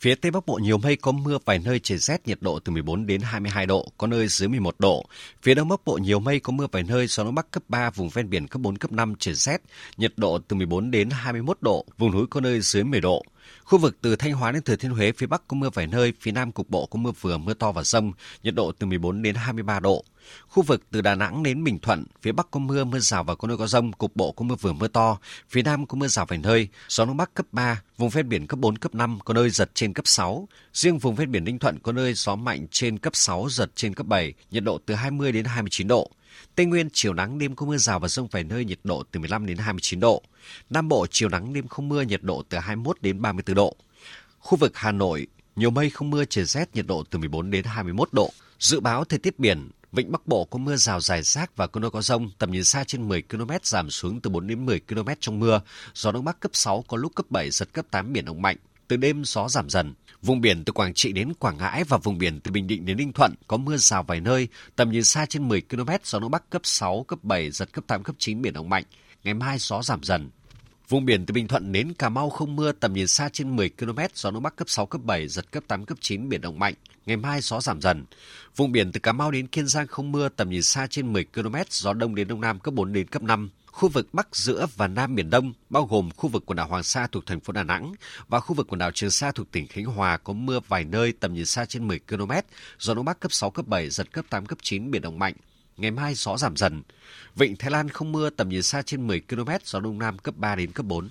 Phía Tây Bắc Bộ nhiều mây có mưa vài nơi trời rét nhiệt độ từ 14 đến 22 độ, có nơi dưới 11 độ. Phía Đông Bắc Bộ nhiều mây có mưa vài nơi gió đông bắc cấp 3, vùng ven biển cấp 4 cấp 5 trời rét, nhiệt độ từ 14 đến 21 độ, vùng núi có nơi dưới 10 độ. Khu vực từ Thanh Hóa đến Thừa Thiên Huế phía Bắc có mưa vài nơi, phía Nam cục bộ có mưa vừa mưa to và rông, nhiệt độ từ 14 đến 23 độ. Khu vực từ Đà Nẵng đến Bình Thuận, phía Bắc có mưa, mưa rào và có nơi có rông, cục bộ có mưa vừa mưa to, phía Nam có mưa rào vài nơi, gió đông bắc cấp 3, vùng ven biển cấp 4 cấp 5, có nơi giật trên cấp 6. Riêng vùng ven biển Ninh Thuận có nơi gió mạnh trên cấp 6 giật trên cấp 7, nhiệt độ từ 20 đến 29 độ. Tây Nguyên chiều nắng đêm có mưa rào và rông vài nơi nhiệt độ từ 15 đến 29 độ. Nam Bộ chiều nắng đêm không mưa nhiệt độ từ 21 đến 34 độ. Khu vực Hà Nội nhiều mây không mưa trời rét nhiệt độ từ 14 đến 21 độ. Dự báo thời tiết biển Vịnh Bắc Bộ có mưa rào rải rác và có nơi có rông, tầm nhìn xa trên 10 km giảm xuống từ 4 đến 10 km trong mưa. Gió Đông Bắc cấp 6 có lúc cấp 7 giật cấp 8 biển động mạnh. Từ đêm gió giảm dần. Vùng biển từ Quảng Trị đến Quảng Ngãi và vùng biển từ Bình Định đến Ninh Thuận có mưa rào vài nơi, tầm nhìn xa trên 10 km, gió Đông Bắc cấp 6, cấp 7, giật cấp 8, cấp 9 biển động mạnh. Ngày mai gió giảm dần. Vùng biển từ Bình Thuận đến Cà Mau không mưa, tầm nhìn xa trên 10 km, gió Đông Bắc cấp 6, cấp 7, giật cấp 8, cấp 9, biển động mạnh. Ngày mai gió giảm dần. Vùng biển từ Cà Mau đến Kiên Giang không mưa, tầm nhìn xa trên 10 km, gió Đông đến Đông Nam cấp 4 đến cấp 5. Khu vực Bắc giữa và Nam Biển Đông, bao gồm khu vực quần đảo Hoàng Sa thuộc thành phố Đà Nẵng và khu vực quần đảo Trường Sa thuộc tỉnh Khánh Hòa có mưa vài nơi tầm nhìn xa trên 10 km, gió Đông Bắc cấp 6, cấp 7, giật cấp 8, cấp 9, biển động mạnh. Ngày mai gió giảm dần. Vịnh Thái Lan không mưa tầm nhìn xa trên 10 km, gió Đông Nam cấp 3 đến cấp 4.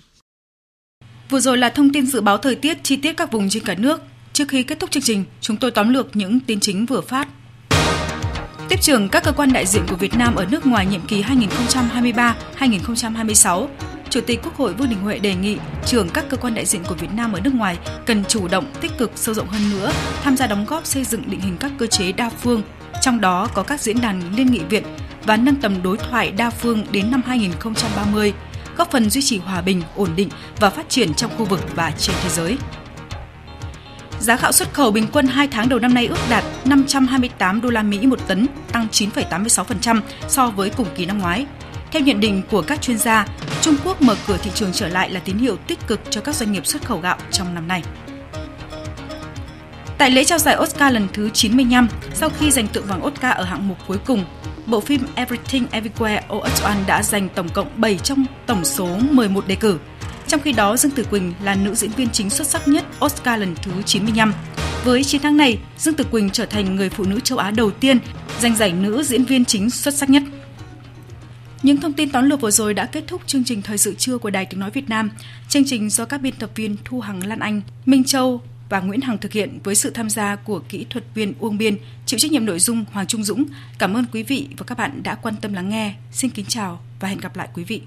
Vừa rồi là thông tin dự báo thời tiết chi tiết các vùng trên cả nước. Trước khi kết thúc chương trình, chúng tôi tóm lược những tin chính vừa phát. Tiếp trưởng các cơ quan đại diện của Việt Nam ở nước ngoài nhiệm kỳ 2023-2026, Chủ tịch Quốc hội Vương Đình Huệ đề nghị trưởng các cơ quan đại diện của Việt Nam ở nước ngoài cần chủ động, tích cực, sâu rộng hơn nữa, tham gia đóng góp xây dựng định hình các cơ chế đa phương, trong đó có các diễn đàn liên nghị viện và nâng tầm đối thoại đa phương đến năm 2030, góp phần duy trì hòa bình, ổn định và phát triển trong khu vực và trên thế giới. Giá gạo xuất khẩu bình quân 2 tháng đầu năm nay ước đạt 528 đô la Mỹ một tấn, tăng 9,86% so với cùng kỳ năm ngoái. Theo nhận định của các chuyên gia, Trung Quốc mở cửa thị trường trở lại là tín hiệu tích cực cho các doanh nghiệp xuất khẩu gạo trong năm nay. Tại lễ trao giải Oscar lần thứ 95, sau khi giành tượng vàng Oscar ở hạng mục cuối cùng, bộ phim Everything Everywhere All at Once đã giành tổng cộng 7 trong tổng số 11 đề cử. Trong khi đó, Dương Tử Quỳnh là nữ diễn viên chính xuất sắc nhất Oscar lần thứ 95. Với chiến thắng này, Dương Tử Quỳnh trở thành người phụ nữ châu Á đầu tiên giành giải nữ diễn viên chính xuất sắc nhất. Những thông tin tóm lược vừa rồi đã kết thúc chương trình thời sự trưa của Đài Tiếng nói Việt Nam. Chương trình do các biên tập viên Thu Hằng Lan Anh, Minh Châu và Nguyễn Hằng thực hiện với sự tham gia của kỹ thuật viên Uông Biên, chịu trách nhiệm nội dung Hoàng Trung Dũng. Cảm ơn quý vị và các bạn đã quan tâm lắng nghe. Xin kính chào và hẹn gặp lại quý vị.